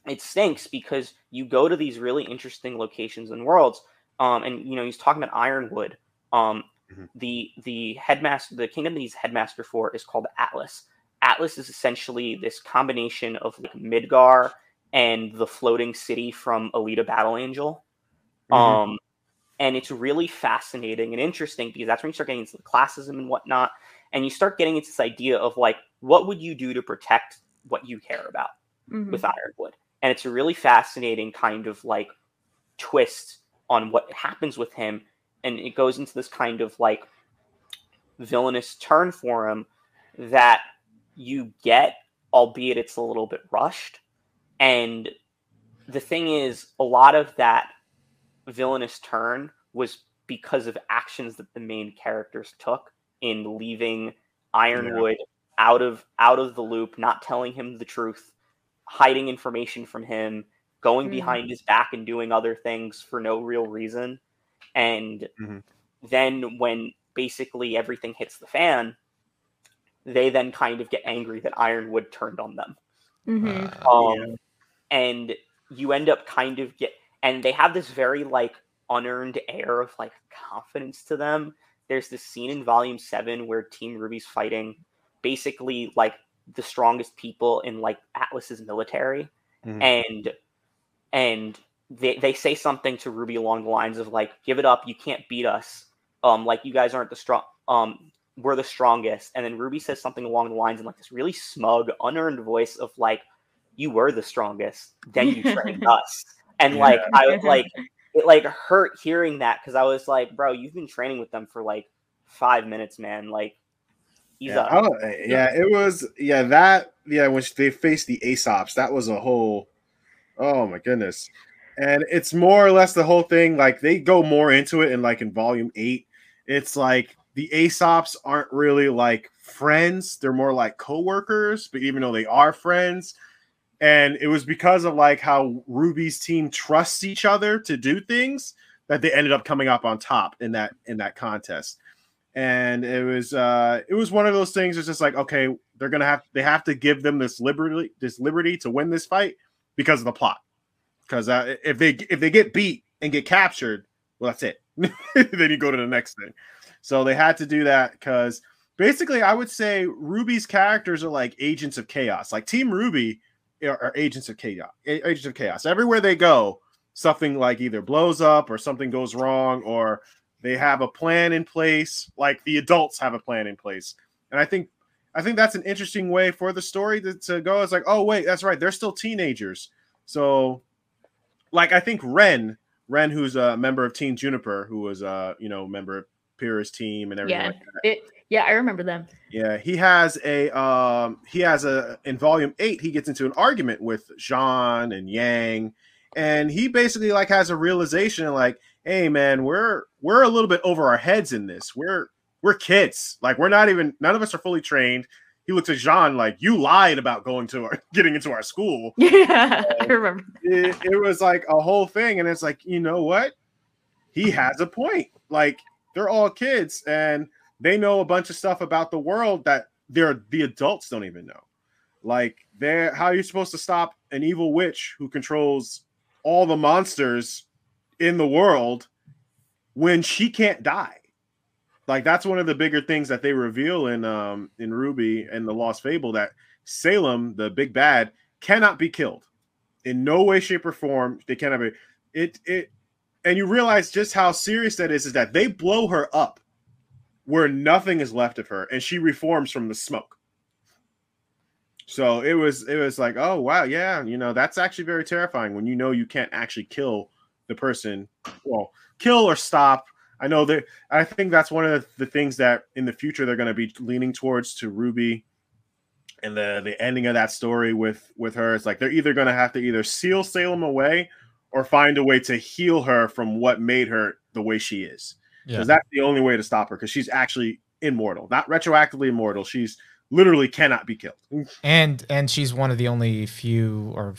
it stinks because you go to these really interesting locations and worlds. Um, and you know, he's talking about Ironwood. Um, mm-hmm. the the headmaster, the kingdom that he's headmaster for, is called Atlas. Atlas is essentially this combination of like Midgar and the floating city from Alita Battle Angel. Mm-hmm. Um, and it's really fascinating and interesting because that's when you start getting into the classism and whatnot, and you start getting into this idea of like, what would you do to protect what you care about mm-hmm. with Ironwood? And it's a really fascinating kind of like twist on what happens with him, and it goes into this kind of like villainous turn for him that you get, albeit it's a little bit rushed. And the thing is, a lot of that villainous turn was because of actions that the main characters took in leaving Ironwood yeah. out of out of the loop, not telling him the truth, hiding information from him, going mm-hmm. behind his back and doing other things for no real reason. And mm-hmm. then when basically everything hits the fan, they then kind of get angry that Ironwood turned on them. Mm-hmm. Um, yeah. And you end up kind of get, and they have this very like unearned air of like confidence to them. There's this scene in Volume Seven where Team RWBY's fighting basically like the strongest people in like Atlas's military, mm-hmm. and and they they say something to Ruby along the lines of like, "Give it up, you can't beat us." Um, like you guys aren't the strong. Um, we're the strongest. And then Ruby says something along the lines in like this really smug, unearned voice of like, you were the strongest, then you trained us. And yeah. like I like it like hurt hearing that because I was like, bro, you've been training with them for like five minutes, man. Like yeah, eh, yeah, it was yeah, that yeah, when they faced the Ace Ops, that was a whole oh my goodness. And it's more or less the whole thing, like they go more into it in like in volume eight. It's like the Ace Ops aren't really like friends; they're more like co-workers. But even though they are friends, and it was because of like how Ruby's team trusts each other to do things that they ended up coming up on top in that in that contest. And it was uh it was one of those things. It's just like okay, they're gonna have they have to give them this liberty this liberty to win this fight because of the plot. Because uh, if they if they get beat and get captured, well, that's it. then you go to the next thing. So they had to do that because basically, I would say Ruby's characters are like agents of chaos. Like Team RWBY are, agents of chaos. Agents of chaos. Everywhere they go, something like either blows up or something goes wrong, or they have a plan in place. Like the adults have a plan in place, and I think I think that's an interesting way for the story to, to go. It's like, oh wait, that's right, they're still teenagers. So, like I think Ren, Ren, who's a member of Team JNPR, who was a you know member of Pyrrha's team and everything yeah. like It, yeah, I remember them. Yeah, he has a um he has a in volume 8 he gets into an argument with Jaune and Yang and he basically like has a realization like, "Hey man, we're we're a little bit over our heads in this. We're we're kids. Like we're not even none of us are fully trained." He looks at Jaune like, "You lied about going to our getting into our school." Yeah, I remember. It, it was like a whole thing and it's like, "You know what? He has a point." Like they're all kids and they know a bunch of stuff about the world that they're the adults don't even know. Like they're how are you supposed to stop an evil witch who controls all the monsters in the world when she can't die? Like that's one of the bigger things that they reveal in um in Ruby and the Lost Fable that Salem, the big bad, cannot be killed in no way, shape, or form. They cannot be. It it and you realize just how serious that is is that they blow her up where nothing is left of her and she reforms from the smoke. So it was it was like oh wow yeah you know that's actually very terrifying when you know you can't actually kill the person. Well kill or stop. I know that i think that's one of the, things that in the future they're going to be leaning towards to ruby. And the the ending of that story with with her is like they're either going to have to either seal salem away or find a way to heal her from what made her the way she is. Because yeah. that's the only way to stop her. Because she's actually immortal, not retroactively immortal. She's literally cannot be killed. And and she's one of the only few or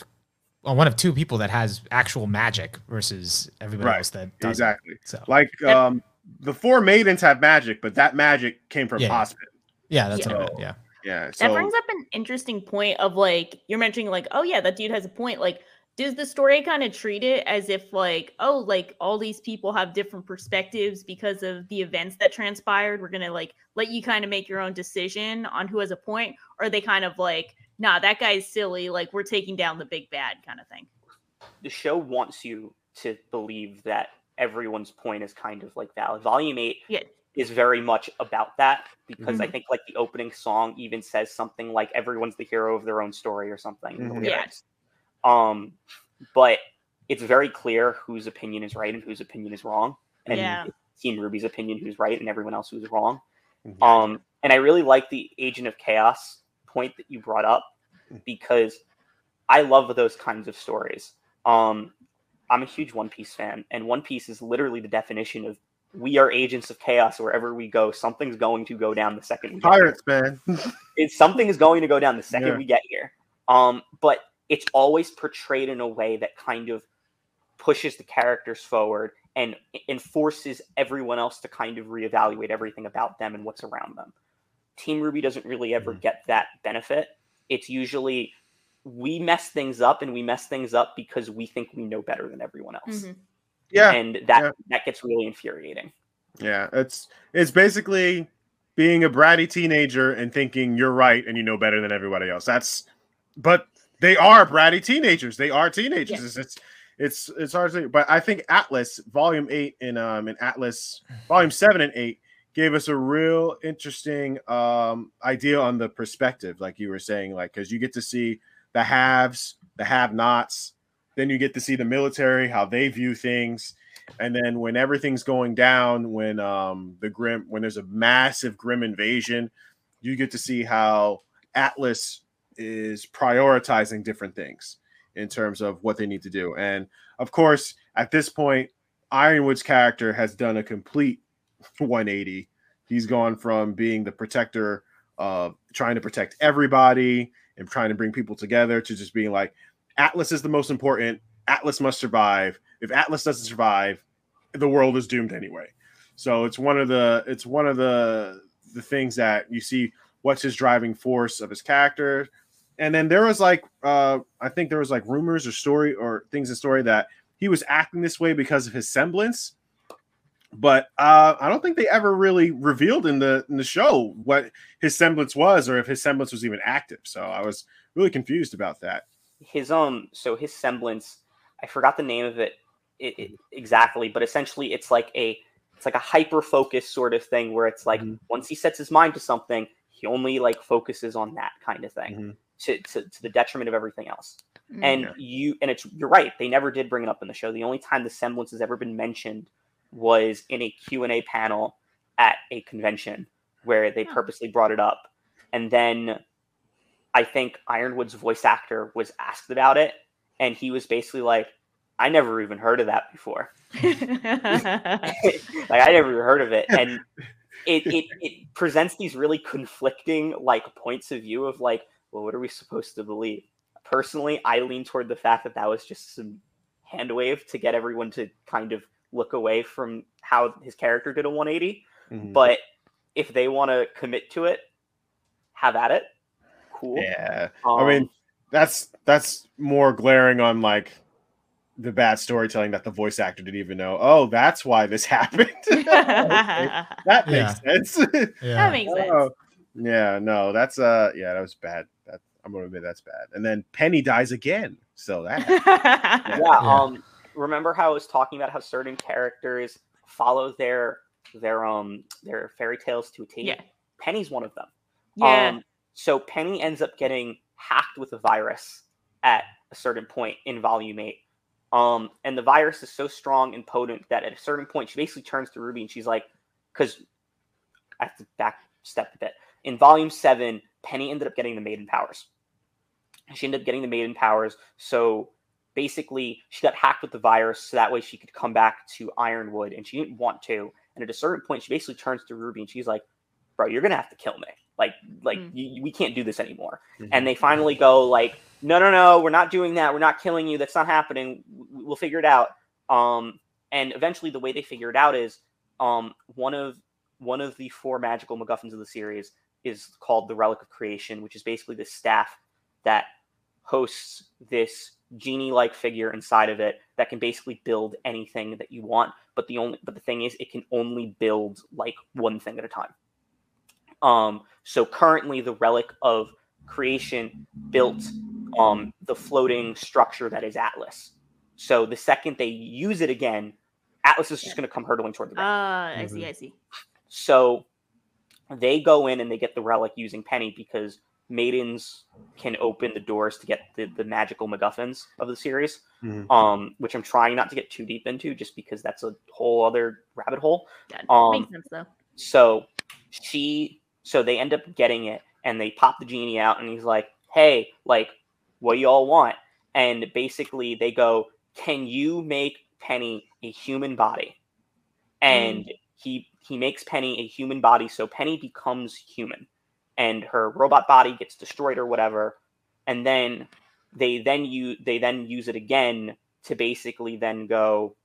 well, one of two people that has actual magic versus everybody right. else that doesn't. exactly. So like um the four maidens have magic, but that magic came from yeah. Ozpin. Yeah, that's yeah. what I meant. Yeah. Yeah. So, that brings up an interesting point of like you're mentioning like, oh yeah, that dude has a point. Like does the story kind of treat it as if like oh like all these people have different perspectives because of the events that transpired we're gonna like let you kind of make your own decision on who has a point or they kind of like nah that guy's silly like we're taking down the big bad kind of thing the show wants you to believe that everyone's point is kind of like valid volume 8 yeah. is very much about that because mm-hmm. i think like the opening song even says something like everyone's the hero of their own story or something mm-hmm. yeah um, but it's very clear whose opinion is right and whose opinion is wrong. And yeah. Team RWBY's opinion who's right and everyone else who's wrong. Mm-hmm. Um, and I really like the Agent of Chaos point that you brought up mm. because I love those kinds of stories. Um, I'm a huge One Piece fan, and One Piece is literally the definition of we are agents of chaos wherever we go. Something's going to go down the second we Pirates, man. it's something is going to go down the second yeah. we get here. Um, but it's always portrayed in a way that kind of pushes the characters forward and enforces everyone else to kind of reevaluate everything about them and what's around them. Team RWBY doesn't really ever mm-hmm. get that benefit. It's usually we mess things up and we mess things up because we think we know better than everyone else. Mm-hmm. Yeah. And that yeah. that gets really infuriating. Yeah, it's it's basically being a bratty teenager and thinking you're right and you know better than everybody else. That's but they are bratty teenagers. They are teenagers. It's, it's it's it's hard to say, but I think Atlas Volume Eight in um in Atlas Volume Seven and Eight gave us a real interesting um idea on the perspective, like you were saying, like because you get to see the haves, the have-nots, then you get to see the military how they view things, and then when everything's going down, when um the Grimm when there's a massive Grimm invasion, you get to see how Atlas is prioritizing different things in terms of what they need to do. And of course, at this point, Ironwood's character has done a complete 180. He's gone from being the protector of trying to protect everybody and trying to bring people together to just being like, Atlas is the most important. Atlas must survive. If Atlas doesn't survive, the world is doomed anyway. So it's one of the it's one of the the things that you see what's his driving force of his character and then there was like uh I think there was like rumors or story or things in story that he was acting this way because of his semblance. But uh, I don't think they ever really revealed in the in the show what his semblance was or if his semblance was even active. So I was really confused about that. His um so his semblance, I forgot the name of it, it, it exactly, but essentially it's like a it's like a hyper focus sort of thing where it's like mm-hmm. once he sets his mind to something, he only like focuses on that kind of thing. Mm-hmm to, to, to the detriment of everything else. Mm-hmm. And you and it's you're right. They never did bring it up in the show. The only time the semblance has ever been mentioned was in a Q&A panel at a convention where they purposely brought it up. And then I think Ironwood's voice actor was asked about it and he was basically like I never even heard of that before. like I never even heard of it and it, it it presents these really conflicting like points of view of like well, what are we supposed to believe? Personally, I lean toward the fact that that was just some hand wave to get everyone to kind of look away from how his character did a 180. Mm-hmm. But if they want to commit to it, have at it. Cool. Yeah. Um, I mean, that's that's more glaring on like the bad storytelling that the voice actor didn't even know. Oh, that's why this happened. okay. That makes yeah. sense. Yeah. That makes sense. Oh, yeah, no, that's uh yeah, that was bad. I'm gonna admit that's bad. And then Penny dies again. So that yeah. yeah. Um remember how I was talking about how certain characters follow their their um their fairy tales to a T? Yeah. Penny's one of them. Yeah. Um so Penny ends up getting hacked with a virus at a certain point in volume eight. Um, and the virus is so strong and potent that at a certain point she basically turns to Ruby and she's like, because I have to back step a bit. In volume seven, Penny ended up getting the maiden powers. She ended up getting the maiden powers. So basically, she got hacked with the virus so that way she could come back to Ironwood, and she didn't want to. And at a certain point, she basically turns to Ruby and she's like, "Bro, you're gonna have to kill me. Like, like mm. you, we can't do this anymore." Mm-hmm. And they finally go like, "No, no, no, we're not doing that. We're not killing you. That's not happening. We'll figure it out." Um, and eventually, the way they figure it out is um, one of one of the four magical MacGuffins of the series is called the Relic of Creation, which is basically the staff that hosts this genie like figure inside of it that can basically build anything that you want but the only but the thing is it can only build like one thing at a time. Um so currently the relic of creation built um the floating structure that is atlas. So the second they use it again atlas is just going to come hurtling toward the ground. Uh, i mm-hmm. see i see. So they go in and they get the relic using penny because maidens can open the doors to get the, the magical MacGuffins of the series, mm-hmm. um, which I'm trying not to get too deep into, just because that's a whole other rabbit hole. Yeah, um, makes sense though. So she, so they end up getting it, and they pop the genie out, and he's like, "Hey, like, what do y'all want?" And basically, they go, "Can you make Penny a human body?" And mm. he he makes Penny a human body, so Penny becomes human and her robot body gets destroyed or whatever. And then they then use they then use it again to basically then go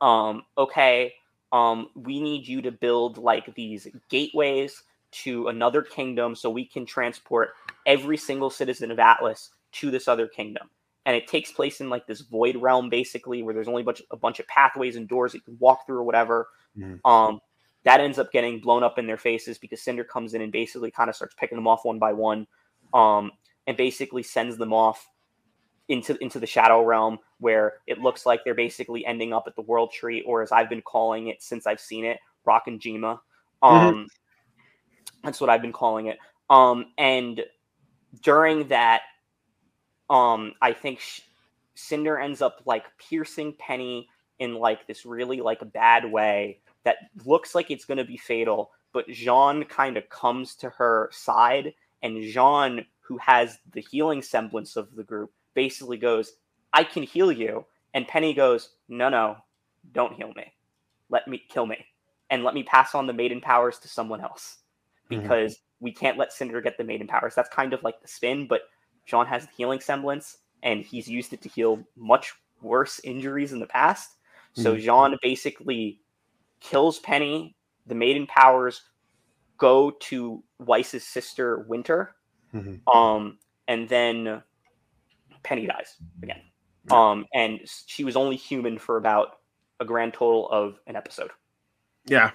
um okay um we need you to build like these gateways to another kingdom so we can transport every single citizen of atlas to this other kingdom. And it takes place in like this void realm basically where there's only a bunch, a bunch of pathways and doors that you can walk through or whatever. Mm. um that ends up getting blown up in their faces because Cinder comes in and basically kind of starts picking them off one by one, um, and basically sends them off into into the shadow realm where it looks like they're basically ending up at the world tree, or as I've been calling it since I've seen it, Rock and Jima. Um, mm-hmm. That's what I've been calling it. Um, and during that, um, I think Cinder ends up like piercing Penny in like this really like bad way that looks like it's going to be fatal, but Jaune kind of comes to her side, and Jaune, who has the healing semblance of the group, basically goes, I can heal you. And Penny goes, No, no, don't heal me. Let me kill me. And let me pass on the maiden powers to someone else. Mm-hmm. Because mm-hmm. we can't let Cinder get the maiden powers. That's kind of like the spin, but Jaune has the healing semblance, and he's used it to heal much worse injuries in the past. So mm-hmm. Jaune basically kills Penny. The maiden powers go to Weiss's sister Winter, mm-hmm. um, and then Penny dies again. Um, and she was only human for about a grand total of an episode. Yeah.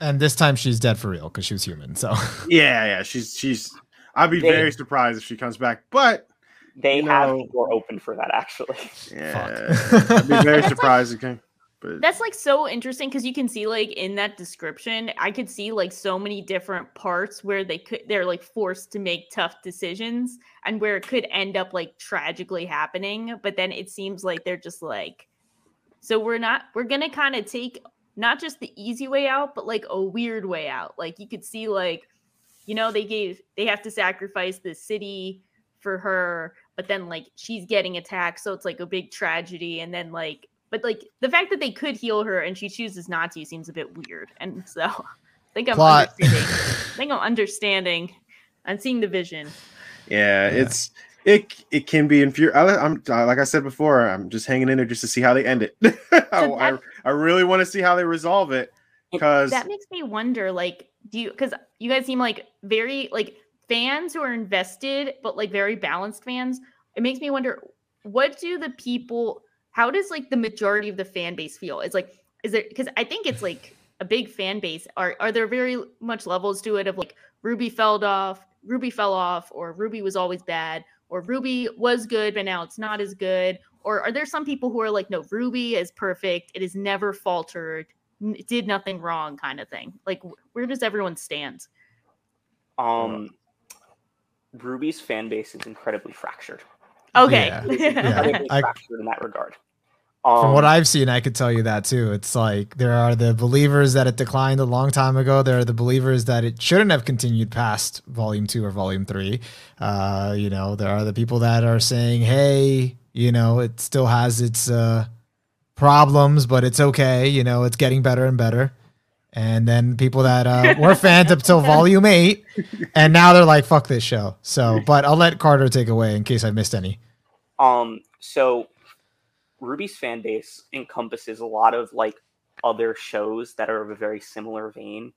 And this time she's dead for real because she was human. So yeah, yeah, she's she's. I'd be they, very surprised if she comes back, but they have know, the door open for that actually. Yeah, I'd be very surprised. Okay. But that's like so interesting because you can see like in that description, I could see like so many different parts where they could they're like forced to make tough decisions and where it could end up like tragically happening. But then it seems like they're just like, so we're not we're gonna kind of take not just the easy way out, but like a weird way out. Like you could see like, you know, they gave they have to sacrifice the city for her, but then like she's getting attacked, so it's like a big tragedy, and then like but like the fact that they could heal her and she chooses not to seems a bit weird. And so I think I'm Plot. understanding. I think I'm understanding and seeing the vision. Yeah, yeah. it's it it can be infuriating. I'm like I said before, I'm just hanging in there just to see how they end it. I, I, I really want to see how they resolve it because that makes me wonder. Like, do you because you guys seem like very like fans who are invested, but like very balanced fans. It makes me wonder what do the people how does like the majority of the fan base feel? It's like, is there because I think it's like a big fan base. Are are there very much levels to it of like RWBY fell off, RWBY fell off, or RWBY was always bad, or RWBY was good but now it's not as good? Or are there some people who are like, no, RWBY is perfect. It has never faltered. It did nothing wrong, kind of thing. Like, where does everyone stand? Um, RWBY's fan base is incredibly fractured. Okay, yeah. yeah. I, fractured in that regard. Um, From what um, I've seen, I could tell you that too. It's like there are the believers that it declined a long time ago. There are the believers that it shouldn't have continued past volume two or volume three. Uh, you know, there are the people that are saying, "Hey, you know, it still has its uh, problems, but it's okay. You know, it's getting better and better." And then people that uh, were fans up till volume eight, and now they're like, "Fuck this show." So, but I'll let Carter take away in case I missed any. Um. So RWBY's fan base encompasses a lot of like other shows that are of a very similar vein,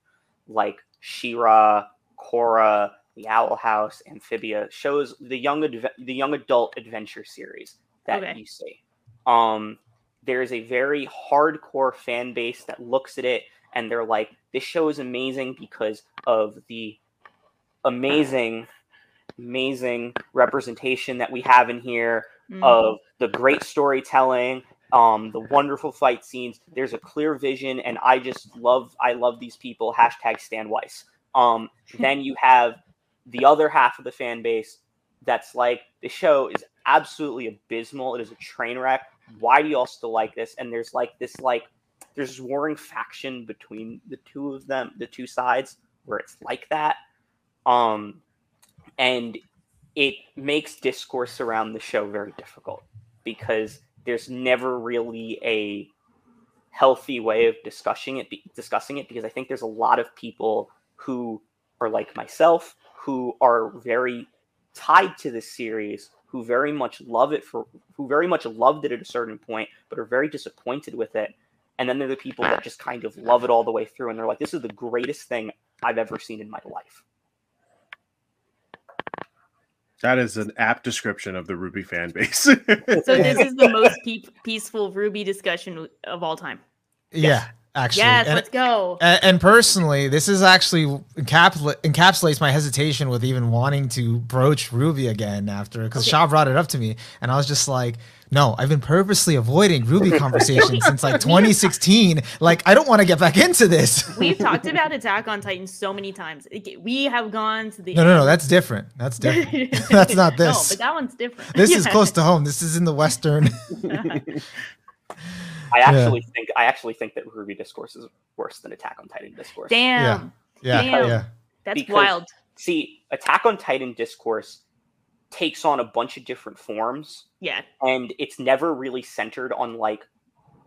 like She-Ra, Korra, the Owl House, Amphibia shows the young adve- the young adult adventure series that okay. you see. Um, there's a very hardcore fan base that looks at it and they're like, "This show is amazing because of the amazing, amazing representation that we have in here mm. of the great storytelling." Um, the wonderful fight scenes. There's a clear vision, and I just love. I love these people. Hashtag Stan Weiss. Um, then you have the other half of the fan base that's like the show is absolutely abysmal. It is a train wreck. Why do y'all still like this? And there's like this like there's this warring faction between the two of them, the two sides, where it's like that. Um, and it makes discourse around the show very difficult because there's never really a healthy way of discussing it discussing it because I think there's a lot of people who are like myself who are very tied to this series who very much love it for who very much loved it at a certain point but are very disappointed with it. And then there are the people that just kind of love it all the way through and they're like this is the greatest thing i've ever seen in my life that is an apt description of the RWBY fan base so this is the most pe- peaceful RWBY discussion of all time yeah yes actually. Yes, and, let's go. And, and, personally, this is actually encapsulates my hesitation with even wanting to broach RWBY again after because okay. Shaw brought it up to me, and I was just like, no, I've been purposely avoiding RWBY conversations since like 2016. Like, I don't want to get back into this. We've talked about Attack on Titan so many times. We have gone to the no, no, no. That's different. That's different. that's not this. No, but that one's different. This yeah. is close to home. This is in the Western. I actually yeah. think I actually think that RWBY discourse is worse than Attack on Titan discourse. Damn. Yeah. Yeah. Damn. yeah. That's because, wild. See, Attack on Titan discourse takes on a bunch of different forms. Yeah. And it's never really centered on like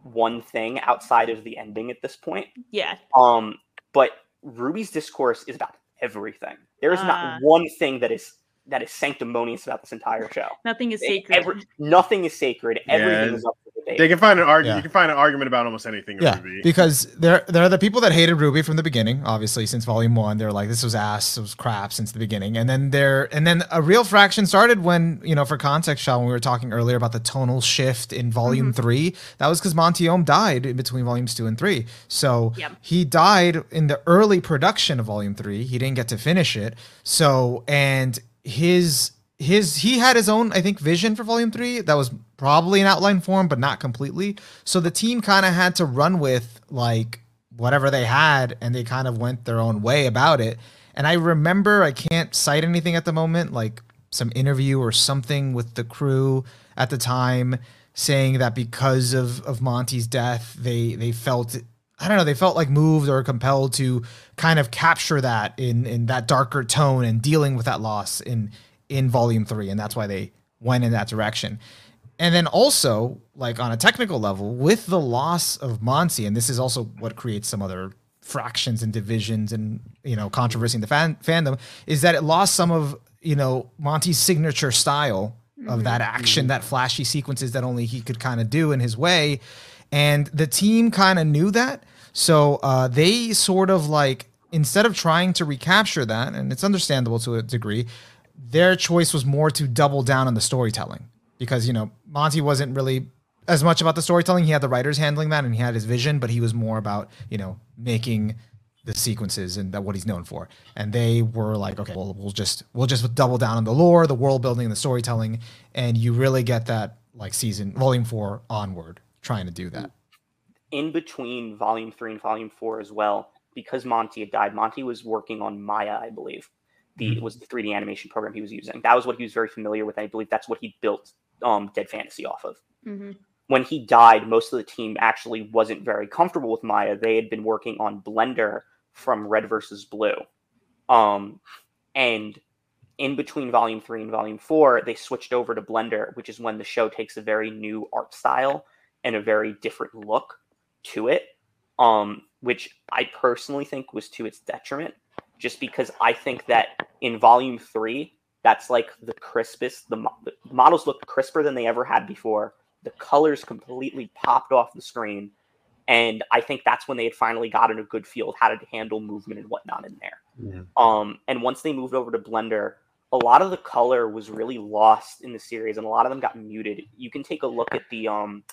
one thing outside of the ending at this point. Yeah. Um, but RWBY's discourse is about everything. There is uh, not one thing that is that is sanctimonious about this entire show. Nothing is sacred. Every, nothing is sacred. Everything is up they can find an argument. Yeah. You can find an argument about almost anything. Yeah, RWBY. because there there are the people that hated RWBY from the beginning. Obviously, since Volume One, they're like, "This was ass. It was crap." Since the beginning, and then there, and then a real fraction started when you know, for context, Shaw, when we were talking earlier about the tonal shift in Volume mm-hmm. Three, that was because Monty Oum died in between Volumes Two and Three. So yep. he died in the early production of Volume Three. He didn't get to finish it. So and his his he had his own I think vision for volume 3 that was probably in outline form but not completely. So the team kind of had to run with like whatever they had and they kind of went their own way about it. And I remember I can't cite anything at the moment like some interview or something with the crew at the time saying that because of of Monty's death they they felt I don't know, they felt like moved or compelled to kind of capture that in in that darker tone and dealing with that loss in in volume three, and that's why they went in that direction. And then also, like on a technical level, with the loss of Monty, and this is also what creates some other fractions and divisions and you know controversy in the fan- fandom, is that it lost some of you know Monty's signature style of that mm-hmm. action, that flashy sequences that only he could kind of do in his way, and the team kind of knew that, so uh, they sort of like instead of trying to recapture that, and it's understandable to a degree, their choice was more to double down on the storytelling because you know Monty wasn't really as much about the storytelling. He had the writers handling that, and he had his vision, but he was more about you know making the sequences and that what he's known for. And they were like, okay, well, we'll just we'll just double down on the lore, the world building, and the storytelling, and you really get that like season volume four onward trying to do that. In between volume three and volume four as well, because Monty had died, Monty was working on Maya, I believe the mm-hmm. was the 3D animation program he was using. That was what he was very familiar with. I believe that's what he built um, Dead Fantasy off of. Mm-hmm. When he died, most of the team actually wasn't very comfortable with Maya. They had been working on Blender from Red versus Blue, um, and in between Volume Three and Volume Four, they switched over to Blender, which is when the show takes a very new art style and a very different look to it. Um, which I personally think was to its detriment just because I think that in volume three, that's like the crispest. The, mo- the models look crisper than they ever had before. The colors completely popped off the screen, And I think that's when they had finally gotten a good feel of how to handle movement and whatnot in there. Yeah. Um, and once they moved over to Blender, a lot of the color was really lost in the series, and a lot of them got muted. You can take a look at the um,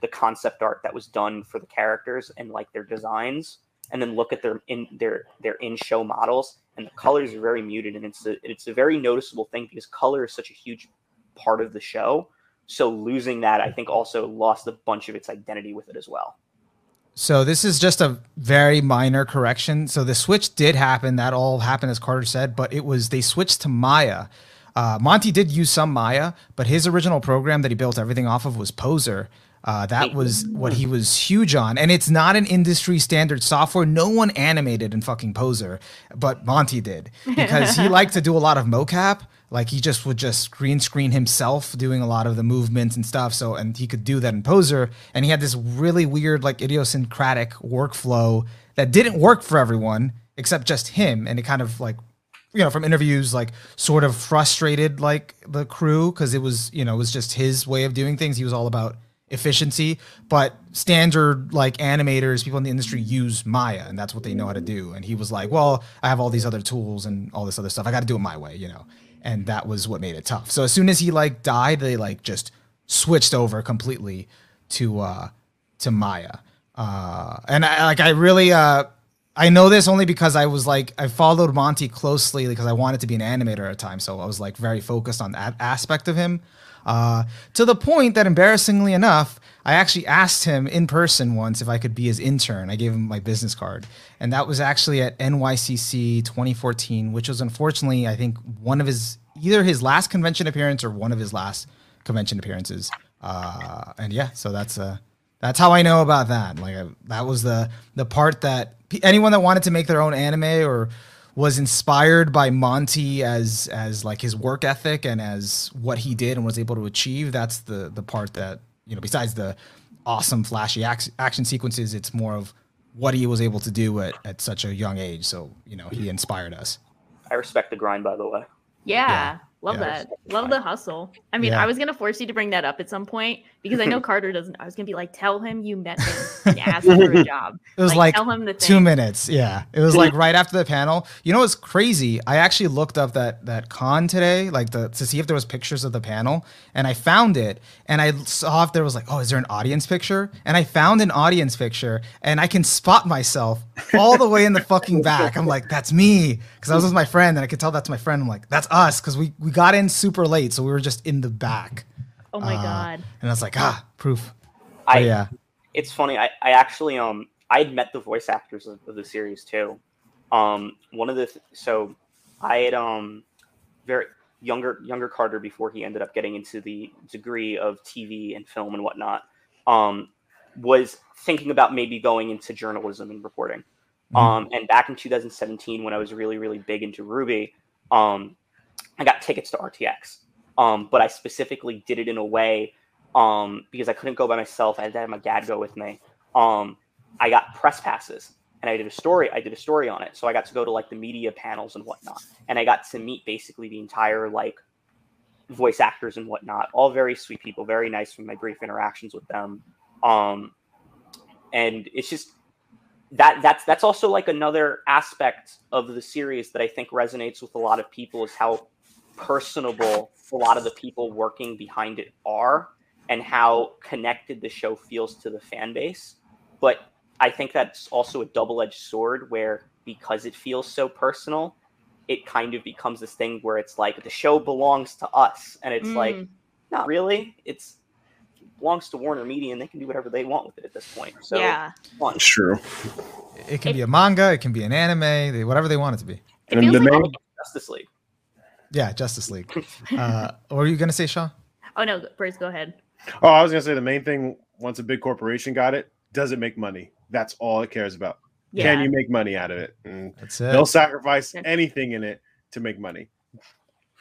the concept art that was done for the characters and like their designs, and then look at their in their their in show models, and the colors are very muted, and it's a it's a very noticeable thing because color is such a huge part of the show. So losing that, I think, also lost a bunch of its identity with it as well. So this is just a very minor correction. So the switch did happen. That all happened as Carter said, but it was they switched to Maya. Uh, Monty did use some Maya, but his original program that he built everything off of was Poser. Uh, that was what he was huge on, and it's not an industry standard software. No one animated in fucking Poser, but Monty did because he liked to do a lot of mocap. Like he just would just green screen himself doing a lot of the movements and stuff. So and he could do that in Poser. And he had this really weird, like idiosyncratic workflow that didn't work for everyone except just him. And it kind of like you know from interviews like sort of frustrated like the crew because it was you know it was just his way of doing things he was all about efficiency but standard like animators people in the industry use maya and that's what they know how to do and he was like well i have all these other tools and all this other stuff i got to do it my way you know and that was what made it tough. So as soon as he like died, they like just switched over completely to uh to Maya. Uh and I like I really uh I know this only because I was like I followed Monty closely because I wanted to be an animator at a time, so I was like very focused on that aspect of him. Uh, to the point that embarrassingly enough, I actually asked him in person once if I could be his intern. I gave him my business card, and that was actually at NYCC 2014, which was unfortunately I think one of his either his last convention appearance or one of his last convention appearances. Uh, and yeah, so that's uh that's how I know about that. Like I, that was the the part that anyone that wanted to make their own anime or was inspired by Monty as as like his work ethic and as what he did and was able to achieve. That's the the part that you know, besides the awesome flashy ac- action sequences, it's more of what he was able to do at, at such a young age. So, you know, he inspired us. I respect the grind, by the way. Yeah. yeah. Love yeah. that. Love the hustle. I mean, yeah. I was gonna force you to bring that up at some point because I know Carter doesn't. I was gonna be like, tell him you met him and asked for a job. It was like, like tell him the two minutes. Yeah, it was like right after the panel. You know what's crazy? I actually looked up that that con today, like the to see if there was pictures of the panel, and I found it, and I saw if there was like, oh, is there an audience picture? And I found an audience picture, and I can spot myself all the way in the fucking back. I'm like, that's me, because I was with my friend, and I could tell that's my friend. I'm like, that's us, because we we got in super late, so we were just in the back. Oh my uh, god! And I was like, ah, proof. I but yeah. It's funny. I, I actually um I had met the voice actors of, of the series too. Um, one of the th- so I had um very younger younger Carter before he ended up getting into the degree of TV and film and whatnot. Um, was thinking about maybe going into journalism and reporting. Mm-hmm. Um, and back in 2017, when I was really really big into RWBY, um, I got tickets to RTX. Um, but I specifically did it in a way um, because I couldn't go by myself. I had to have my dad go with me. Um, I got press passes and I did a story. I did a story on it, so I got to go to like the media panels and whatnot, and I got to meet basically the entire like voice actors and whatnot. All very sweet people, very nice from my brief interactions with them. Um, and it's just that that's that's also like another aspect of the series that I think resonates with a lot of people is how personable a lot of the people working behind it are and how connected the show feels to the fan base. But I think that's also a double edged sword where because it feels so personal, it kind of becomes this thing where it's like the show belongs to us. And it's mm. like, not really. It's belongs to Warner Media and they can do whatever they want with it at this point. So yeah, it's true. It can it, be a manga, it can be an anime, whatever they want it to be. It and the like main, Justice League. Yeah, Justice League. uh, what were you gonna say, Shaw? Oh no, Bruce, go ahead. Oh, I was gonna say the main thing. Once a big corporation got it, does it make money? That's all it cares about. Yeah. Can you make money out of it? And that's it. They'll sacrifice anything in it to make money.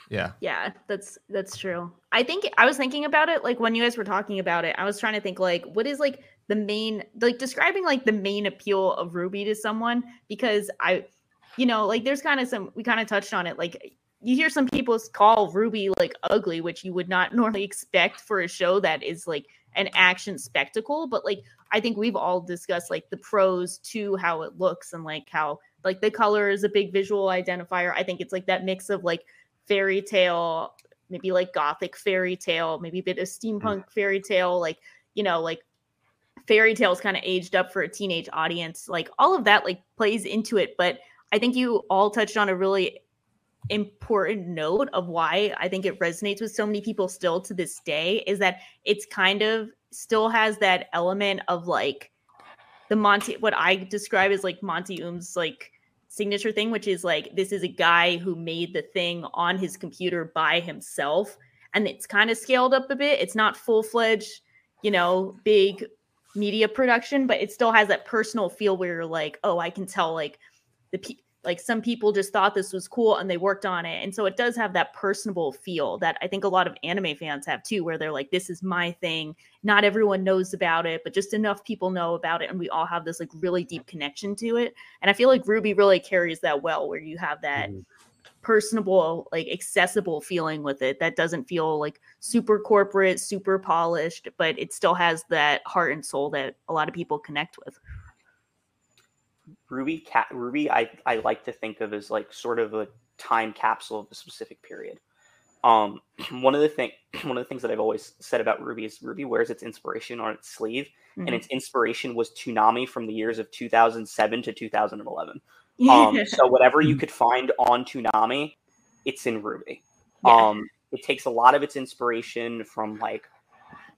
Yeah. Yeah, that's that's true. I think I was thinking about it like when you guys were talking about it, I was trying to think like what is like the main like describing like the main appeal of RWBY to someone because I you know, like there's kind of some we kind of touched on it like you hear some people call RWBY like ugly, which you would not normally expect for a show that is like an action spectacle, but like I think we've all discussed like the pros to how it looks and like how like the color is a big visual identifier. I think it's like that mix of like fairy tale, maybe like gothic fairy tale, maybe a bit of steampunk mm. fairy tale, like you know, like fairy tales kind of aged up for a teenage audience. Like all of that like plays into it, but I think you all touched on a really important note of why I think it resonates with so many people still to this day is that it's kind of still has that element of like the Monty what I describe as like Monty Oum's like signature thing, which is like this is a guy who made the thing on his computer by himself. And it's kind of scaled up a bit. It's not full fledged, you know, big media production, but it still has that personal feel where you're like, oh, I can tell like the people like some people just thought this was cool and they worked on it. And so it does have that personable feel that i think a lot of anime fans have too where they're like this is my thing. Not everyone knows about it but just enough people know about it and we all have this like really deep connection to it. And i feel like RWBY really carries that well where you have that mm-hmm. personable like accessible feeling with it that doesn't feel like super corporate super polished but it still has that heart and soul that a lot of people connect with RWBY cat RWBY I, I like to think of as like sort of a time capsule of a specific period. Um, one of the thing one of the things that I've always said about RWBY is RWBY wears its inspiration on its sleeve, mm-hmm. and its inspiration was Toonami from the years of 2007 to 2011. Um, so whatever you mm-hmm. could find on Toonami, it's in RWBY. Yeah. Um, it takes a lot of its inspiration from like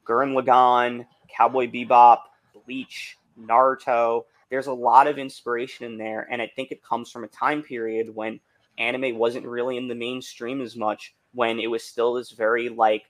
Gurren Lagann, Cowboy Bebop, Bleach, Naruto, there's a lot of inspiration in there. And I think it comes from a time period when anime wasn't really in the mainstream as much, when it was still this very like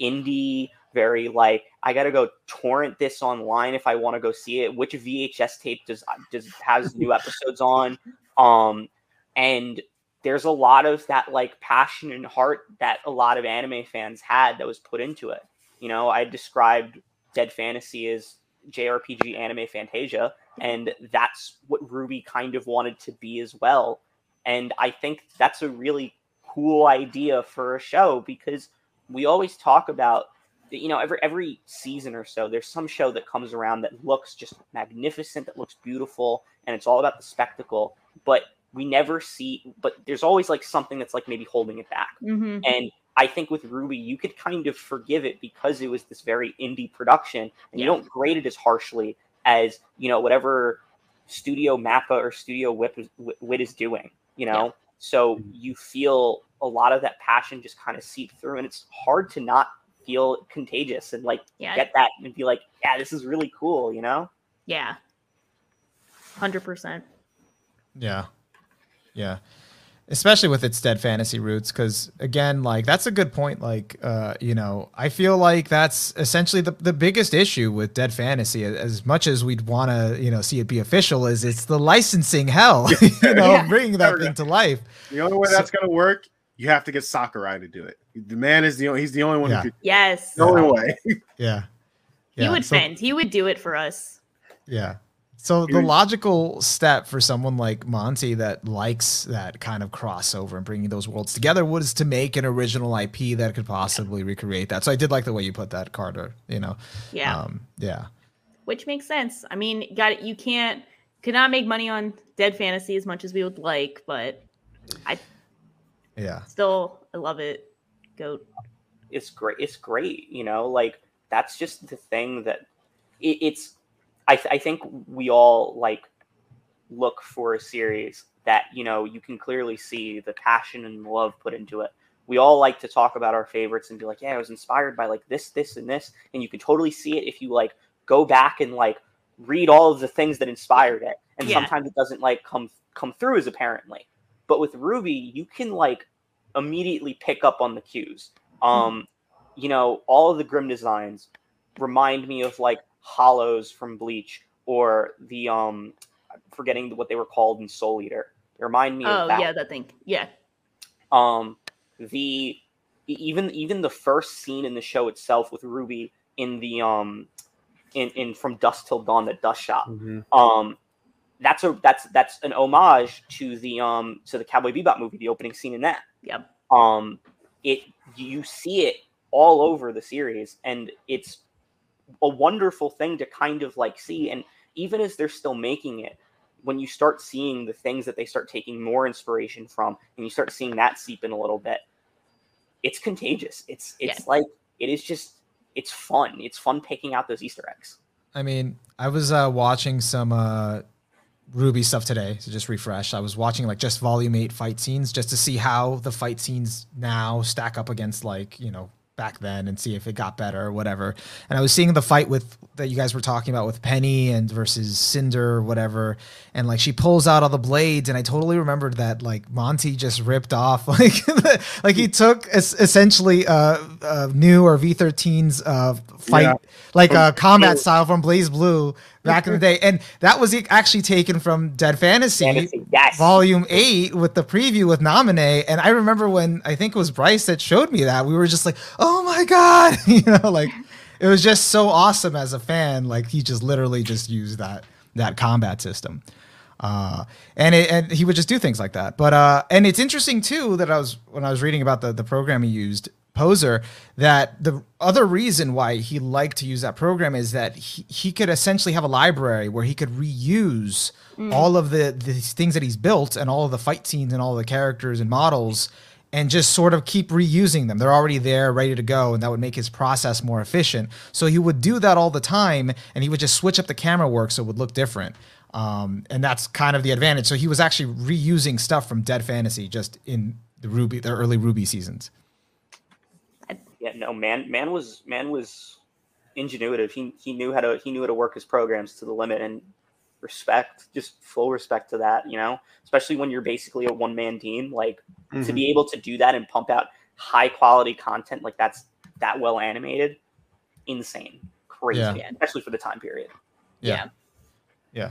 indie, very like I gotta go torrent this online if I want to go see it. Which VHS tape does does has new episodes on? Um, and there's a lot of that like passion and heart that a lot of anime fans had that was put into it. You know, I described Dead Fantasy as JRPG anime Fantasia, and that's what Ruby kind of wanted to be as well. And I think that's a really cool idea for a show because we always talk about you know every every season or so there's some show that comes around that looks just magnificent that looks beautiful and it's all about the spectacle but we never see but there's always like something that's like maybe holding it back mm-hmm. and i think with RWBY you could kind of forgive it because it was this very indie production and yeah. you don't grade it as harshly as you know whatever studio mappa or studio wit, wit is doing you know yeah. so mm-hmm. you feel a lot of that passion just kind of seep through and it's hard to not feel contagious and like yeah. get that and be like yeah this is really cool you know yeah 100% yeah yeah especially with its dead fantasy roots because again like that's a good point like uh you know i feel like that's essentially the, the biggest issue with dead fantasy as much as we'd want to you know see it be official is it's the licensing hell you know yeah. bringing that thing to life. The only way so, that's going to work you have to get sakurai to do it. The man is the only he's the only one yeah. who could yes. The only way. Yeah. yeah he would so, bend. He would do it for us. Yeah so the logical step for someone like Monty that likes that kind of crossover and bringing those worlds together was to make an original IP that could possibly recreate that. So I did like the way you put that, Carter. You know, yeah, um, yeah, which makes sense. I mean, got it. You can't cannot make money on Dead Fantasy as much as we would like, but I, yeah, still I love it. Goat. It's great. It's great. You know, like that's just the thing that it, it's I, th- I think we all like look for a series that you know you can clearly see the passion and love put into it. We all like to talk about our favorites and be like, yeah, I was inspired by like this, this, and this, and you can totally see it if you like go back and like read all of the things that inspired it. And yeah. sometimes it doesn't like come come through as apparently. But with RWBY, you can like immediately pick up on the cues. Hmm. Um, mm-hmm. you know, all of the Grimm designs remind me of like hollows from Bleach or the um forgetting what they were called in Soul Eater. They remind me oh, of that. yeah, that thing. Yeah. Um the even even the first scene in the show itself with Ruby in the um in in from Dust till dawn the dust shop. Mm-hmm. Um that's a that's that's an homage to the um to the Cowboy Bebop movie, the opening scene in that. Yep. Um it you see it all over the series and it's a wonderful thing to kind of like see. And even as they're still making it, when you start seeing the things that they start taking more inspiration from, and you start seeing that seep in a little bit, it's contagious. It's it's yeah. like it is just it's fun. It's fun picking out those Easter eggs. I mean, I was uh, watching some uh, RWBY stuff today to just refresh. I was watching like just volume eight fight scenes just to see how the fight scenes now stack up against like, you know, back then and see if it got better or whatever. And I was seeing the fight with that you guys were talking about with Penny and versus Cinder or whatever. And like she pulls out all the blades, and I totally remembered that like Monty just ripped off like like he took es- essentially uh, uh new or V13's uh fight yeah. like a uh, combat style from BlazBlue back in the day. And that was actually taken from Dead Fantasy, Fantasy yes. Volume 8 with the preview with Naminé. And I remember when I think it was Bryce that showed me that, we were just like, oh my God. you know, like it was just so awesome as a fan. Like he just literally just used that that combat system. Uh, and it, and he would just do things like that. But uh, and it's interesting too that I was when I was reading about the the program he used Poser that the other reason why he liked to use that program is that he, he could essentially have a library where he could reuse mm. all of the, the things that he's built and all of the fight scenes and all the characters and models and just sort of keep reusing them. They're already there, ready to go, and that would make his process more efficient. So he would do that all the time, and he would just switch up the camera work so it would look different. Um, and that's kind of the advantage. So he was actually reusing stuff from Dead Fantasy just in the RWBY, the early RWBY seasons yeah, no, man, man was man was ingenuitive. He he knew how to he knew how to work his programs to the limit and respect, just full respect to that. You know, especially when you're basically a one man team, like mm-hmm. to be mm-hmm. able to do that and pump out high quality content like that's that well animated, insane, crazy, yeah. especially for the time period. Yeah. yeah.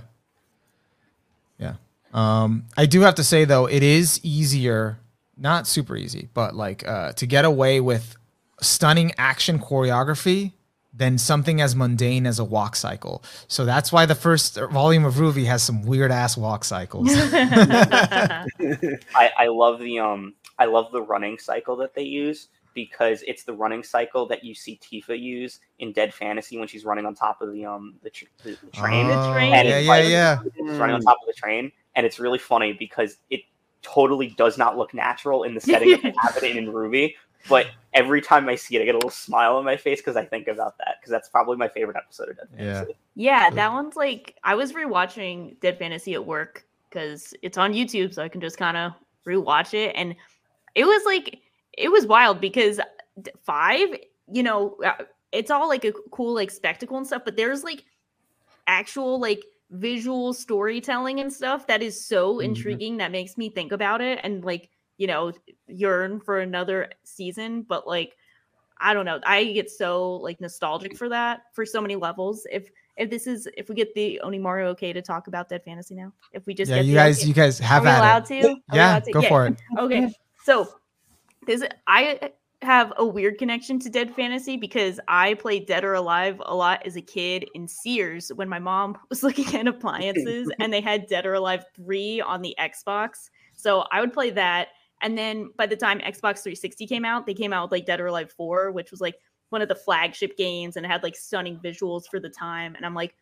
Yeah. Um, I do have to say though, it is easier, not super easy, but like uh, to get away with stunning action choreography than something as mundane as a walk cycle. So that's why the first volume of RWBY has some weird ass walk cycles. I, I love the um I love the running cycle that they use because it's the running cycle that you see Tifa use in Dead Fantasy when she's running on top of the um the, tr- the, the train. Oh, the train. And yeah, yeah, yeah. It's running on top of the train, and it's really funny because it totally does not look natural in the setting of they have it in, in RWBY, but every time I see it, I get a little smile on my face because I think about that because that's probably my favorite episode of Dead Fantasy. Yeah. yeah, that one's like I was rewatching Dead Fantasy at work because it's on YouTube, so I can just kind of rewatch it, and it was like it was wild because five, you know, uh, it's all like a cool like spectacle and stuff, but there's like actual like visual storytelling and stuff that is so mm-hmm. intriguing that makes me think about it and like you know, yearn for another season, but like I don't know. I get so like nostalgic for that for so many levels. If if this is if we get the Onimaru okay to talk about Dead Fantasy now, if we just yeah, you guys okay, you guys have are allowed it. to? Are yeah, allowed to? go yeah. for it. Okay, so this I have a weird connection to Dead Fantasy because I played Dead or Alive a lot as a kid in Sears when my mom was looking at appliances and they had Dead or Alive 3 on the Xbox. So I would play that. And then by the time Xbox 360 came out, they came out with like Dead or Alive 4, which was like one of the flagship games and it had like stunning visuals for the time. And I'm like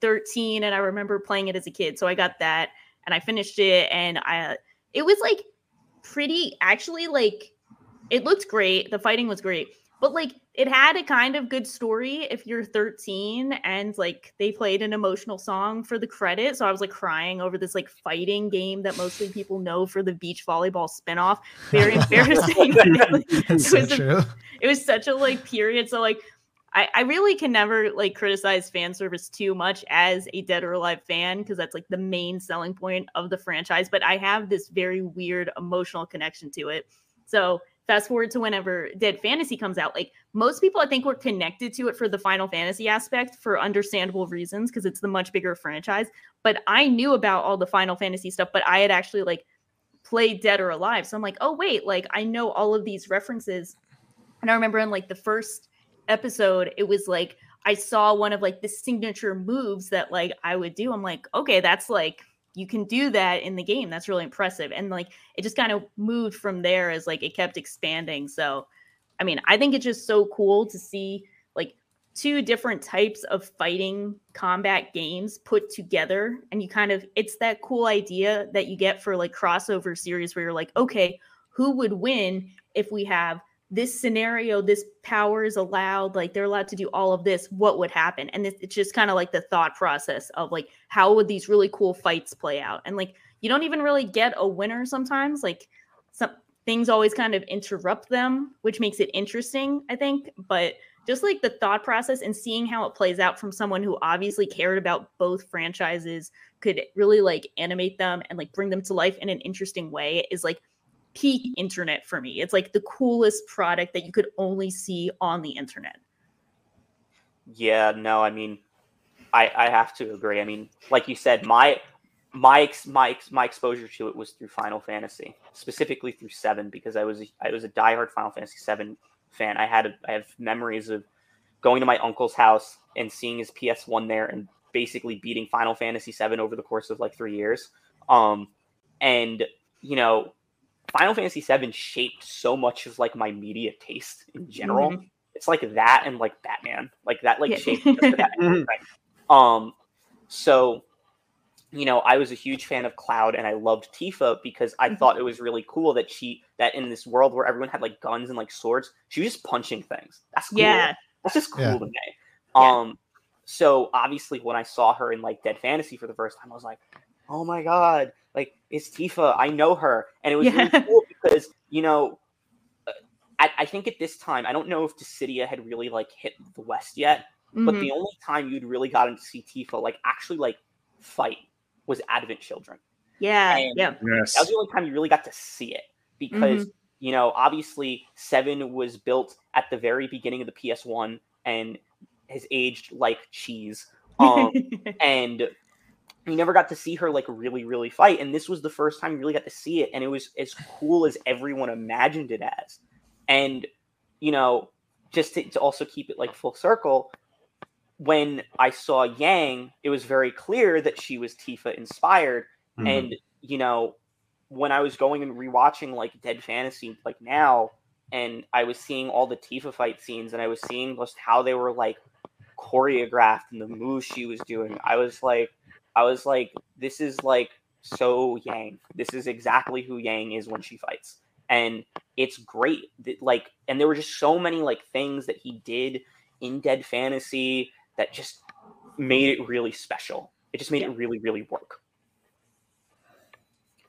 13 and I remember playing it as a kid. So I got that and I finished it and I it was like pretty actually like it looked great. The fighting was great. But like it had a kind of good story if you're 13 and like they played an emotional song for the credit. So I was like crying over this like fighting game that mostly people know for the beach volleyball spinoff. Very embarrassing. it, was so true. A, it was such a like period. So like I, I really can never like criticize fan service too much as a dead or alive fan because that's like the main selling point of the franchise. But I have this very weird emotional connection to it. So fast forward to whenever Dead Fantasy comes out, like most people, I think, were connected to it for the Final Fantasy aspect for understandable reasons because it's the much bigger franchise. But I knew about all the Final Fantasy stuff, but I had actually like played Dead or Alive. So I'm like, oh, wait, like I know all of these references. And I remember in like the first episode, it was like, I saw one of like the signature moves that like I would do. I'm like, okay, that's like you can do that in the game. That's really impressive. And like it just kind of moved from there as like it kept expanding. So I mean, I think it's just so cool to see like two different types of fighting combat games put together and you kind of it's that cool idea that you get for like crossover series where you're like okay who would win if we have this scenario this power is allowed like they're allowed to do all of this what would happen? And it's just kind of like the thought process of like how would these really cool fights play out? And like you don't even really get a winner sometimes like some things always kind of interrupt them which makes it interesting i think. But just like the thought process and seeing how it plays out from someone who obviously cared about both franchises could really like animate them and like bring them to life in an interesting way is like peak internet for me. It's like the coolest product that you could only see on the internet. Yeah, no, I mean, I I have to agree. I mean, like you said, my my my my exposure to it was through Final Fantasy, specifically through seven, because I was I was a diehard Final Fantasy seven fan. I had a, I have memories of going to my uncle's house and seeing his PS one there and basically beating Final Fantasy seven over the course of like three years. Um, and you know, Final Fantasy VII shaped so much of like my media taste in general. Mm-hmm. It's like that and like Batman, like that, like yeah. shaped Batman, Um, so you know, I was a huge fan of Cloud and I loved Tifa because I mm-hmm. thought it was really cool that she that in this world where everyone had like guns and like swords, she was just punching things. That's cool. Yeah. That's just cool yeah. to me. Um so obviously when I saw her in like Dead Fantasy for the first time, I was like, oh my god, like it's Tifa. I know her, and it was yeah. really cool because you know, uh, I, I, think at this time I don't know if Dissidia had really like hit the West yet, mm-hmm. but the mm-hmm. only time you'd really gotten to see Tifa like actually like fight was Advent Children. Yeah, and yeah. Yes. That was the only time you really got to see it because mm-hmm. you know obviously Seven was built at the very beginning of the PS One and has aged like cheese. Um, and you never got to see her like really really fight and this was the first time you really got to see it and it was as cool as everyone imagined it as and you know just to, to also keep it like full circle when i saw yang it was very clear that she was tifa inspired mm-hmm. and you know when i was going and rewatching like dead fantasy like now and i was seeing all the tifa fight scenes and i was seeing just how they were like choreographed and the moves she was doing i was like I was like, this is like so Yang. This is exactly who Yang is when she fights. And it's great. Like, and there were just so many like things that he did in Dead Fantasy that just made it really special. It just made yeah. it really, really work.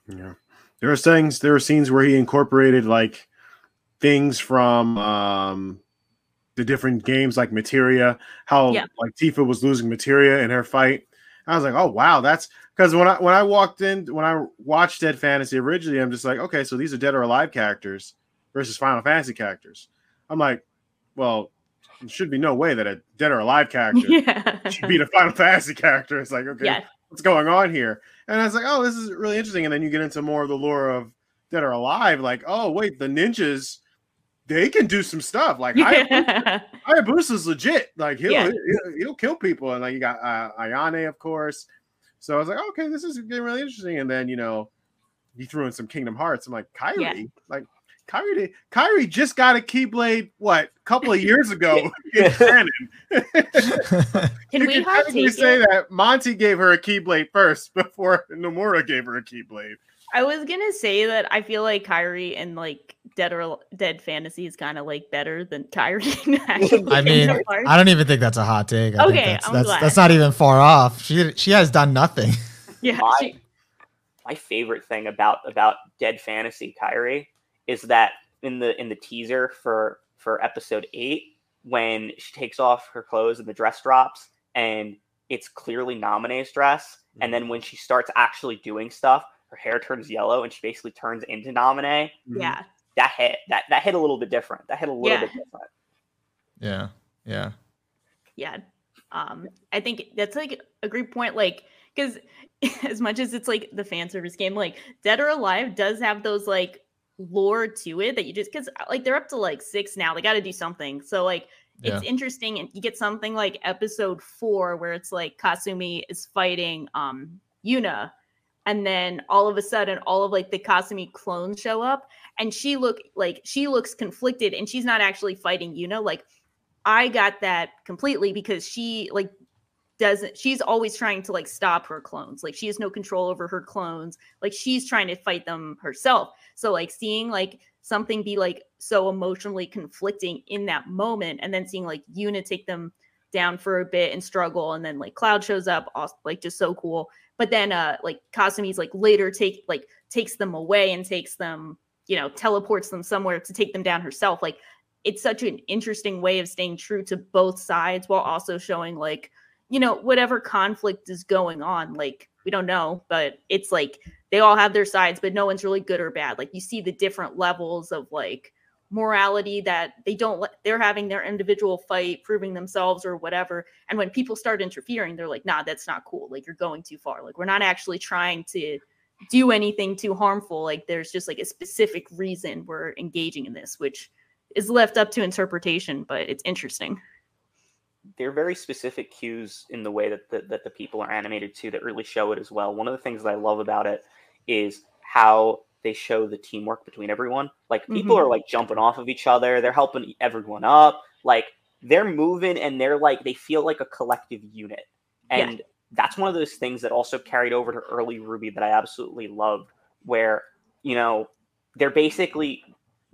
Yeah. There are things, there are scenes where he incorporated like things from um the different games like Materia, how yeah. like Tifa was losing Materia in her fight I was like, oh wow, that's because when I when I walked in when I watched Dead Fantasy originally, I'm just like, okay, so these are dead or alive characters versus Final Fantasy characters. I'm like, well, there should be no way that a dead or alive character yeah. should beat a Final Fantasy character. It's like, okay, what's going on here? And I was like, oh, this is really interesting. And then you get into more of the lore of Dead or Alive, like, oh wait, the ninjas they can do some stuff. Like yeah. Hayabusa's legit. Like he'll, yeah. he'll, he'll kill people, and like you got uh, Ayane, of course. So I was like, okay, this is getting really interesting. And then you know, he threw in some Kingdom Hearts. I'm like, Kairi, yeah. like Kairi, Kairi just got a Keyblade. What a couple of years ago in canon. can we can say that Monty gave her a Keyblade first before Nomura gave her a Keyblade? I was gonna say that I feel like Kairi and like Dead or Dead Fantasy is kind of like better than Kairi. I mean, I don't even think that's a hot take. I okay, that's, I'm that's, glad. that's not even far off. She she has done nothing. Yeah. My, she... my favorite thing about about Dead Fantasy Kairi is that in the in the teaser for for episode eight, when she takes off her clothes and the dress drops, and it's clearly Naminé's dress, and mm-hmm. then when she starts actually doing stuff, her hair turns yellow and she basically turns into Naminé. Yeah. That hit that that hit a little bit different. That hit a little yeah. bit different. Yeah. Yeah. Yeah. Um, I think that's like a great point. Like, because as much as it's like the fan service game, like Dead or Alive does have those like lore to it that you just because like they're up to like six now. They got to do something. So like it's yeah. interesting, and you get something like episode four where it's like Kasumi is fighting um Yuna and then all of a sudden all of like the Kasumi clones show up and she look like she looks conflicted and she's not actually fighting you know like I got that completely because she like doesn't she's always trying to like stop her clones like she has no control over her clones like she's trying to fight them herself. So like seeing like something be like so emotionally conflicting in that moment and then seeing like Yuna take them down for a bit and struggle and then like Cloud shows up like just so cool but then uh like Kasumi's like later take like takes them away and takes them you know teleports them somewhere to take them down herself like it's such an interesting way of staying true to both sides while also showing like you know, whatever conflict is going on, like we don't know, but it's like they all have their sides, but no one's really good or bad. Like you see the different levels of like morality that they don't let they're having their individual fight, proving themselves or whatever. And when people start interfering, they're like, nah, that's not cool. Like you're going too far. Like we're not actually trying to do anything too harmful. Like there's just like a specific reason we're engaging in this, which is left up to interpretation, but it's interesting they're very specific cues in the way that the, that the people are animated to that really show it as well. One of the things that I love about it is how they show the teamwork between everyone. Like people mm-hmm. are like jumping off of each other, they're helping everyone up. Like they're moving and they're like they feel like a collective unit. And yeah. that's one of those things that also carried over to early RWBY that I absolutely loved where, you know, they're basically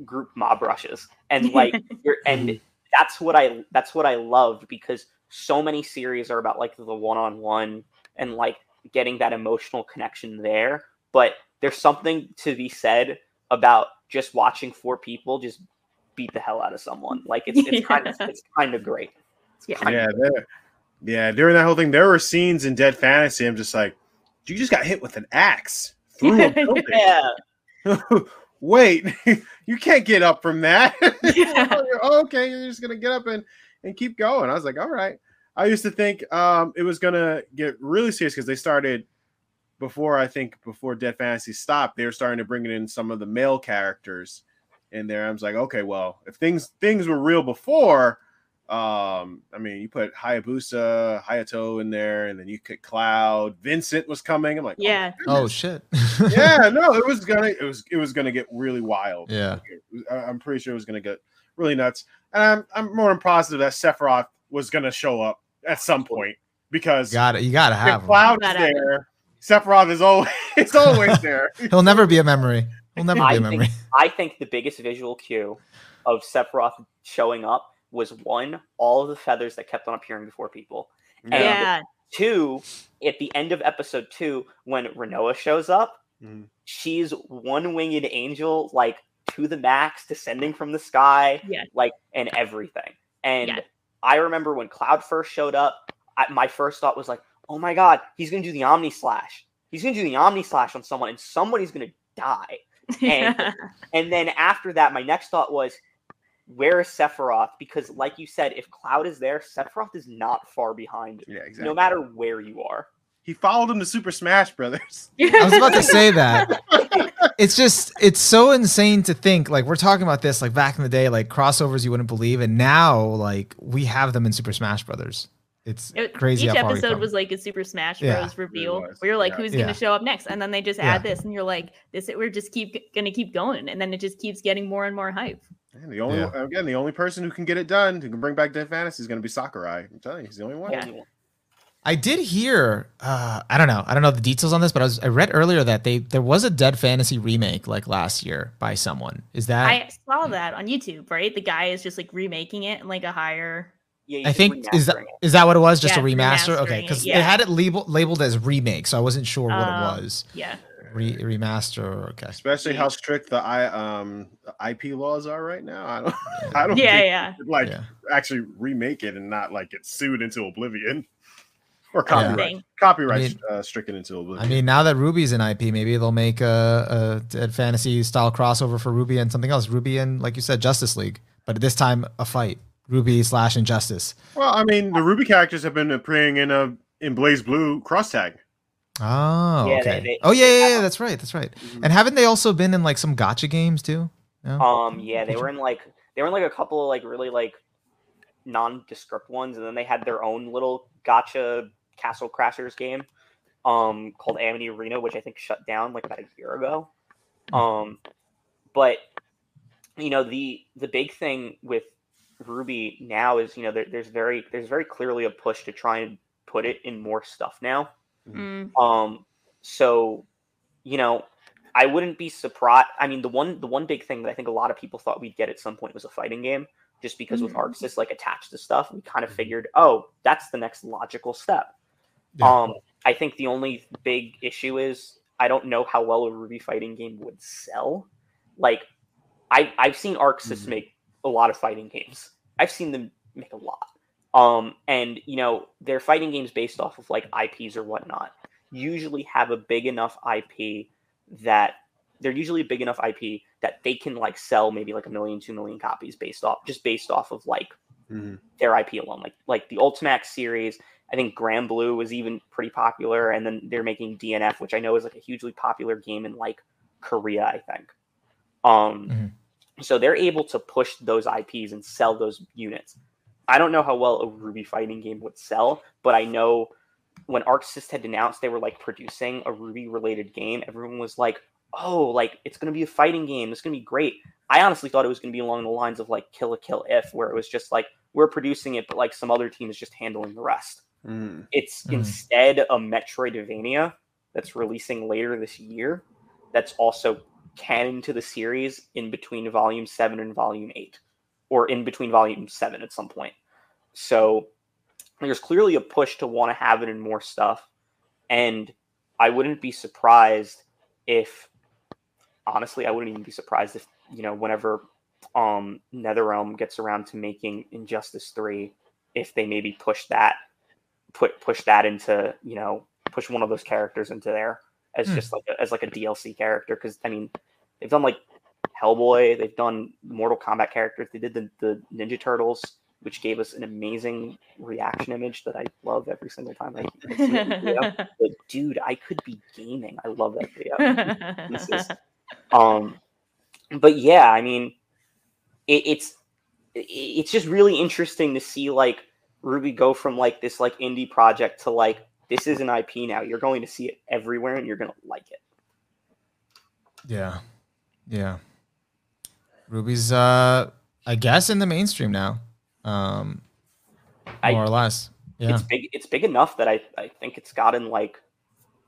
group mob rushes and like you're and that's what I that's what I loved because so many series are about like the one on one and like getting that emotional connection there. But there's something to be said about just watching four people just beat the hell out of someone. Like it's, it's yeah. kind of it's kind of great. yeah, yeah, yeah. During that whole thing, there were scenes in Dead Fantasy. I'm just like, you just got hit with an axe through a building. yeah. wait, you can't get up from that. Yeah. oh, okay, you're just gonna get up and and keep going. I was like, all right. I used to think um, it was gonna get really serious because they started before I think before Dead Fantasy stopped. They were starting to bring in some of the male characters in there. I was like, okay, well, if things things were real before, um, I mean, you put Hayabusa, Hayate in there, and then you could Cloud. Vincent was coming. I'm like, oh, yeah. Oh, oh shit. yeah, no, it was gonna, it was, it was gonna get really wild. Yeah, I'm pretty sure it was gonna get really nuts. And I'm, I'm more than positive that Sephiroth was gonna show up at some point because got it. You gotta have Cloud is there. Sephiroth is always, it's always there. He'll never be a memory. He'll never I be a memory. Think, I think the biggest visual cue of Sephiroth showing up was one, all of the feathers that kept on appearing before people. And yeah. two, at the end of episode two, when Rinoa shows up, mm. she's one winged angel, like to the max, descending from the sky, yeah. like and everything. And yeah. I remember when Cloud first showed up, I, my first thought was like, oh my god, he's gonna do the Omni Slash. He's gonna do the Omni Slash on someone, and somebody's gonna die. And, yeah. and then after that, my next thought was, where is Sephiroth? Because, like you said, if Cloud is there, Sephiroth is not far behind. Yeah, exactly. No matter where you are. He followed him to Super Smash Brothers. I was about to say that. it's just, it's so insane to think. Like, we're talking about this, like, back in the day, like, crossovers you wouldn't believe. And now, like, we have them in Super Smash Brothers. It's it, crazy. Each episode was like a Super Smash Bros. Yeah. reveal. We were like, yeah. who's yeah. going to show up next? And then they just add this, and you're like, this. We're just keep going to keep going, and then it just keeps getting more and more hype. And the only yeah. again, the only person who can get it done, who can bring back Dead Fantasy, is going to be Sakurai. I'm telling you, he's the only one. Yeah. I did hear, uh, I don't know, I don't know the details on this, but I was I read earlier that they there was a Dead Fantasy remake like last year by someone. Is that I saw that on YouTube, right? The guy is just like remaking it in like a higher. Yeah, I think is that it. is that what it was? Just yeah, a remaster? Okay, because yeah. they had it labeled labeled as remake, so I wasn't sure what um, it was. Yeah re- remaster. Okay. Especially how strict the I um IP laws are right now. I don't. I don't. Yeah, yeah. Like yeah. actually remake it and not like get sued into oblivion. Or copyright, yeah. copyright I mean, uh, stricken into oblivion. I mean, now that RWBY's an IP, maybe they'll make a, a, a fantasy style crossover for RWBY and something else. RWBY and, like you said, Justice League, but this time a fight. RWBY slash Injustice. Well, I mean, the RWBY characters have been appearing in a in BlazBlue cross tag. Oh, yeah, okay. They, they, oh, yeah, yeah, yeah, that's right, that's right. Mm-hmm. And haven't they also been in like some gacha games too? No? Um, yeah, they were in like they were in like a couple of like really like nondescript ones, and then they had their own little gacha Castle Crashers game, um, called Amity Arena, which I think shut down like about a year ago. Hmm. Um, but you know the the big thing with RWBY now is you know there, there's very there's very clearly a push to try and put it in more stuff now. Mm. Um, so you know, I wouldn't be surprised. I mean, the one the one big thing that I think a lot of people thought we'd get at some point was a fighting game, just because mm-hmm. with ARC Sys like attached to stuff, we kind of mm-hmm. figured, oh, that's the next logical step. Yeah. Um, I think the only big issue is I don't know how well a RWBY fighting game would sell. Like, I I've seen ARC Sys mm-hmm. make a lot of fighting games. I've seen them make a lot. Um, and you know, they're fighting games based off of like IPs or whatnot. Usually have a big enough IP that they're usually a big enough IP that they can like sell maybe like a million, two million copies based off just based off of like mm-hmm. their IP alone. Like like the Ultimax series, I think Granblue was even pretty popular, and then they're making DNF, which I know is like a hugely popular game in like Korea, I think. Um, mm-hmm. So they're able to push those IPs and sell those units. I don't know how well a RWBY fighting game would sell, but I know when Arc Sys had announced they were like producing a RWBY related game, everyone was like, "Oh, like it's going to be a fighting game. It's going to be great." I honestly thought it was going to be along the lines of like Kill la Kill IF, where it was just like we're producing it, but like some other team is just handling the rest. Mm. It's mm. instead a Metroidvania that's releasing later this year. That's also canon to the series in between Volume Seven and Volume Eight, or in between Volume Seven at some point. So there's clearly a push to want to have it in more stuff. And I wouldn't be surprised if honestly, I wouldn't even be surprised if, you know, whenever um NetherRealm gets around to making Injustice 3, if they maybe push that put push that into, you know, push one of those characters into there as mm. just like a, as like a DLC character. Cause I mean, they've done like Hellboy, they've done Mortal Kombat characters, they did the, the Ninja Turtles which gave us an amazing reaction image that I love every single time I see Like, dude, I could be gaming. I love that video. um, but yeah, I mean, it, it's it's just really interesting to see like RWBY go from like this like indie project to like this is an IP now. You're going to see it everywhere, and you're going to like it. Yeah, yeah. RWBY's uh, I guess, in the mainstream now um, more I, or less. Yeah, it's big. It's big enough that I I think it's gotten like,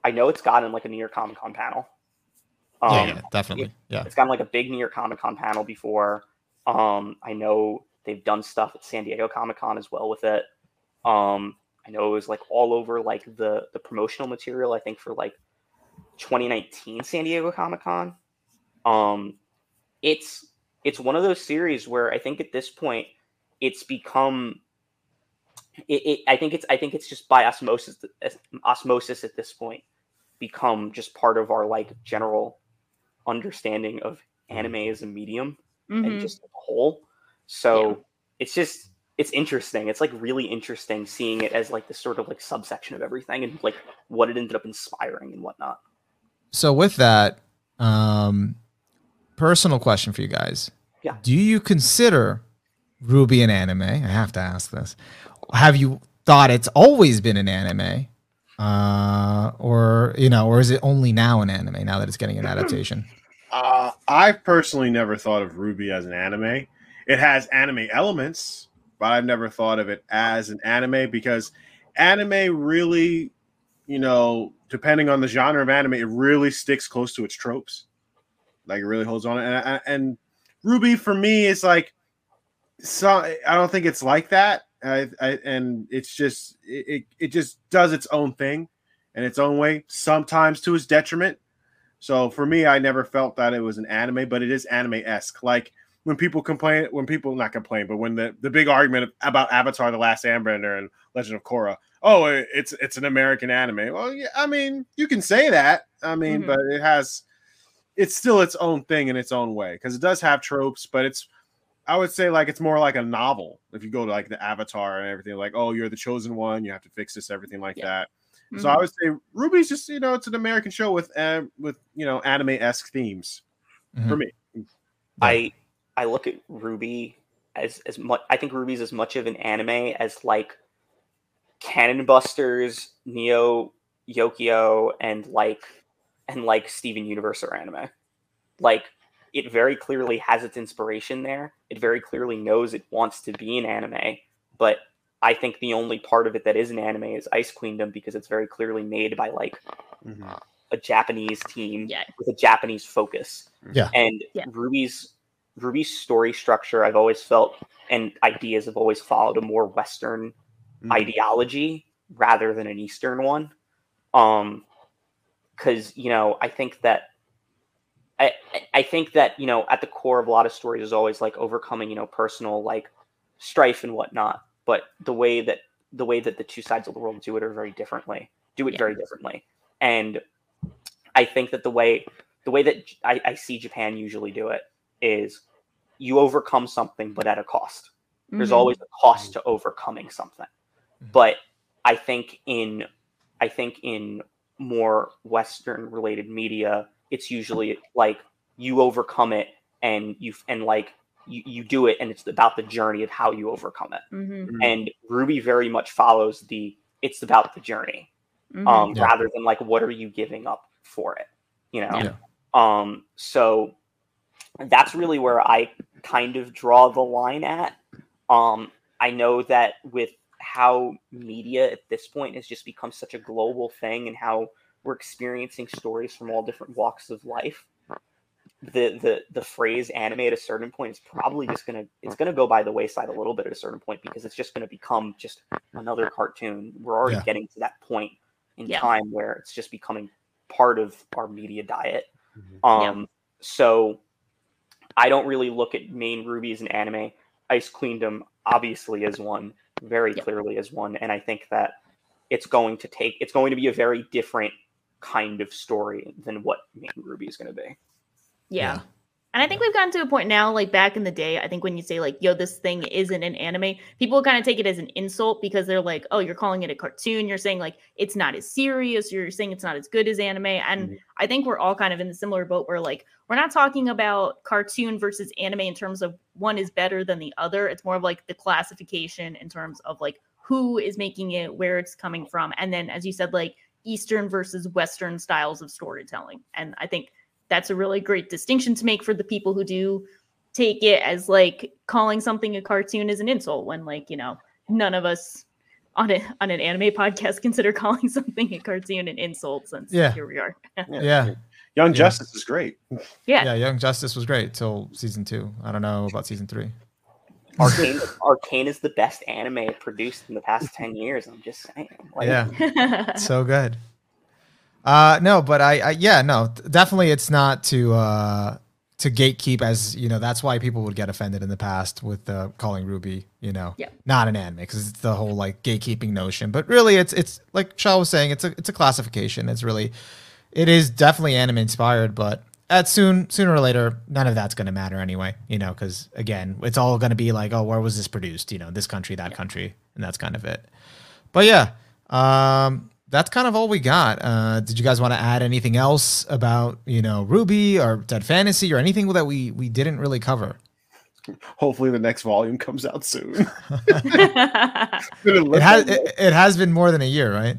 I know it's gotten like a New York Comic Con panel. Um, yeah, yeah, definitely. It, yeah, it's gotten like a big New York Comic Con panel before. Um, I know they've done stuff at San Diego Comic Con as well with it. Um, I know it was like all over like the the promotional material. I think for like 2019 San Diego Comic Con. Um, it's it's one of those series where I think at this point it's become it, it, I think it's I think it's just by osmosis osmosis at this point become just part of our like general understanding of anime as a medium mm-hmm. and just a whole. So yeah. it's just it's interesting. It's like really interesting seeing it as like this sort of like subsection of everything and like what it ended up inspiring and whatnot. So with that, um personal question for you guys. Yeah. Do you consider RWBY an anime? I have to ask this. Have you thought it's always been an anime? Uh, or you know, or is it only now an anime now that it's getting an adaptation? Uh, I've personally never thought of RWBY as an anime. It has anime elements, but I've never thought of it as an anime because anime really, you know, depending on the genre of anime, it really sticks close to its tropes. Like it really holds on. And and RWBY for me is like so I don't think it's like that. I, I, and it's just it, it just does its own thing in its own way, sometimes to its detriment. So for me, I never felt that it was an anime, but it is anime esque. Like when people complain, when people not complain, but when the, the big argument about Avatar: The Last Airbender and Legend of Korra, oh, it's it's an American anime. Well, yeah, I mean, you can say that. I mean, mm-hmm. but it has it's still its own thing in its own way because it does have tropes, but it's I would say like it's more like a novel. If you go to like the Avatar and everything, like oh, you're the chosen one, you have to fix this, everything like yeah. that. Mm-hmm. So I would say RWBY's just you know it's an American show with uh, with you know anime esque themes mm-hmm. for me. I I look at RWBY as as much. I think RWBY's as much of an anime as like Cannon Busters, Neo Yokio, and like and like Steven Universe or anime. Like it very clearly has its inspiration there. It very clearly knows it wants to be an anime, but I think the only part of it that is an anime is Ice Queendom because it's very clearly made by like mm-hmm. a Japanese team yeah. with a Japanese focus. Yeah. And yeah. RWBY's RWBY's story structure, I've always felt, and ideas have always followed a more Western mm-hmm. ideology rather than an Eastern one. Um, because you know, I think that I I think that you know at the core of a lot of stories is always like overcoming you know personal like strife and whatnot but the way that the way that the two sides of the world do it are very differently do it yeah. very differently and i think that the way the way that I, I, see japan usually do it is you overcome something but at a cost mm-hmm. there's always a cost to overcoming something mm-hmm. but i think in i think in more western related media it's usually like you overcome it and you and like you, you do it and it's about the journey of how you overcome it mm-hmm. mm-hmm. and RWBY very much follows the it's about the journey mm-hmm. um yeah. rather than like what are you giving up for it you know yeah. um so that's really where i kind of draw the line at um i know that with how media at this point has just become such a global thing and how we're experiencing stories from all different walks of life the the the phrase anime at a certain point is probably just gonna it's gonna go by the wayside a little bit at a certain point because it's just gonna become just another cartoon. We're already yeah. getting to that point in yeah. time where it's just becoming part of our media diet. Mm-hmm. Um, yeah. so I don't really look at main RWBY as an anime. Ice Queendom obviously is one, very clearly is one, and I think that it's going to take it's going to be a very different kind of story than what main RWBY is going to be. Yeah. yeah. And I think we've gotten to a point now, like back in the day, I think when you say like, yo, this thing isn't an anime, people kind of take it as an insult because they're like, oh, you're calling it a cartoon. You're saying like it's not as serious. You're saying it's not as good as anime. And mm-hmm. I think we're all kind of in the similar boat where like we're not talking about cartoon versus anime in terms of one is better than the other. It's more of like the classification in terms of like who is making it, where it's coming from. And then as you said, like Eastern versus Western styles of storytelling. And I think that's a really great distinction to make for the people who do take it as like calling something a cartoon is an insult when like you know none of us on a on an anime podcast consider calling something a cartoon an insult since yeah. here we are yeah. yeah. young justice is great yeah yeah young justice was great till season two i don't know about season three Arcane, Arcane is the best anime produced in the past 10 years. I'm just saying. Like, yeah. so good. Uh, no, but I, I, yeah, no, definitely it's not to, uh, to gatekeep as, you know, that's why people would get offended in the past with, uh, calling RWBY, you know, yeah. not an anime because it's the whole like gatekeeping notion, but really it's, it's like Shaw was saying, it's a, it's a classification. It's really, it is definitely anime inspired, but at soon, sooner or later, none of that's going to matter anyway, you know, because again, it's all going to be like, oh, where was this produced? You know, this country, that yeah. country, and that's kind of it. But yeah, um, that's kind of all we got. Uh, did you guys want to add anything else about you know RWBY or Dead Fantasy or anything that we we didn't really cover? Hopefully, the next volume comes out soon. it has it, it, has been more than a year, right?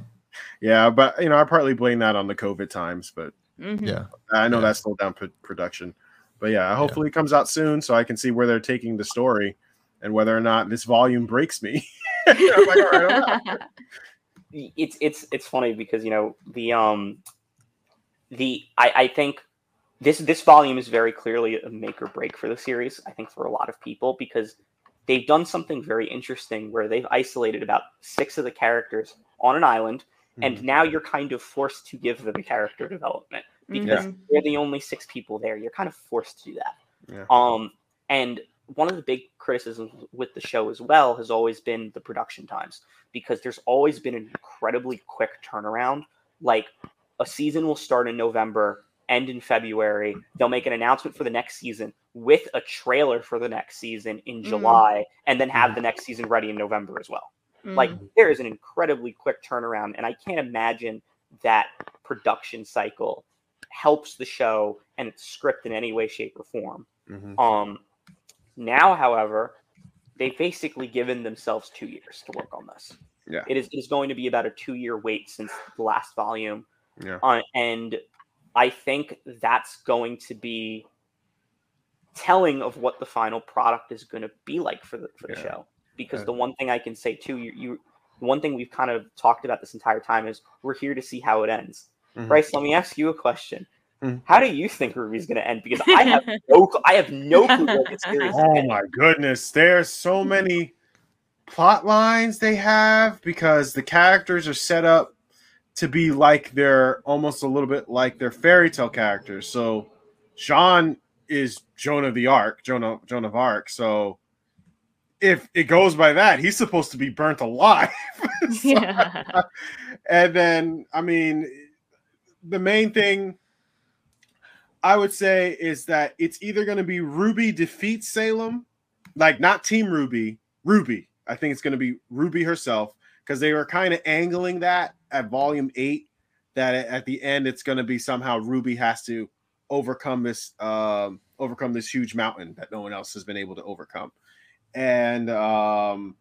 Yeah, but you know I partly blame that on the COVID times, but mm-hmm. yeah, I know yeah. that slowed down p- production. But yeah, hopefully yeah. it comes out soon so I can see where they're taking the story and whether or not this volume breaks me. like, it's it's it's funny because you know the um the I, I think this this volume is very clearly a make or break for the series. I think for a lot of people because they've done something very interesting where they've isolated about six of the characters on an island, mm-hmm. and now you're kind of forced to give them character development because mm-hmm. they're the only six people there. You're kind of forced to do that. Yeah. Um, and one of the big criticisms with the show as well has always been the production times because there's always been an incredibly quick turnaround. Like a season will start in November, end in February. They'll make an announcement for the next season with a trailer for the next season in mm. July, mm. and then have the next season ready in November as well. Mm. Like there is an incredibly quick turnaround, and I can't imagine that production cycle helps the show and its script in any way, shape, or form. Mm-hmm. Um, now, however, they've basically given themselves two years to work on this. Yeah. It is, it is going to be about a two year wait since the last volume. Yeah. Uh, and I think that's going to be telling of what the final product is going to be like for the for the yeah. show. Because yeah. the one thing I can say too, you, you one thing we've kind of talked about this entire time is we're here to see how it ends. Mm-hmm. Bryce, let me ask you a question. Mm-hmm. How do you think RWBY's going to end? Because I have no, I have no clue what series. Oh my goodness, there's so many plot lines they have because the characters are set up to be like they're almost a little bit like their fairy tale characters. So Jaune is Joan of the Arc, Joan of, Joan of Arc. So if it goes by that, he's supposed to be burnt alive. so, yeah. And then, I mean, the main thing I would say is that it's either going to be Ruby defeats Salem, like not Team RWBY, Ruby. I think it's going to be Ruby herself because they were kind of angling that at volume eight that at the end it's going to be somehow Ruby has to overcome this um, overcome this huge mountain that no one else has been able to overcome, and um,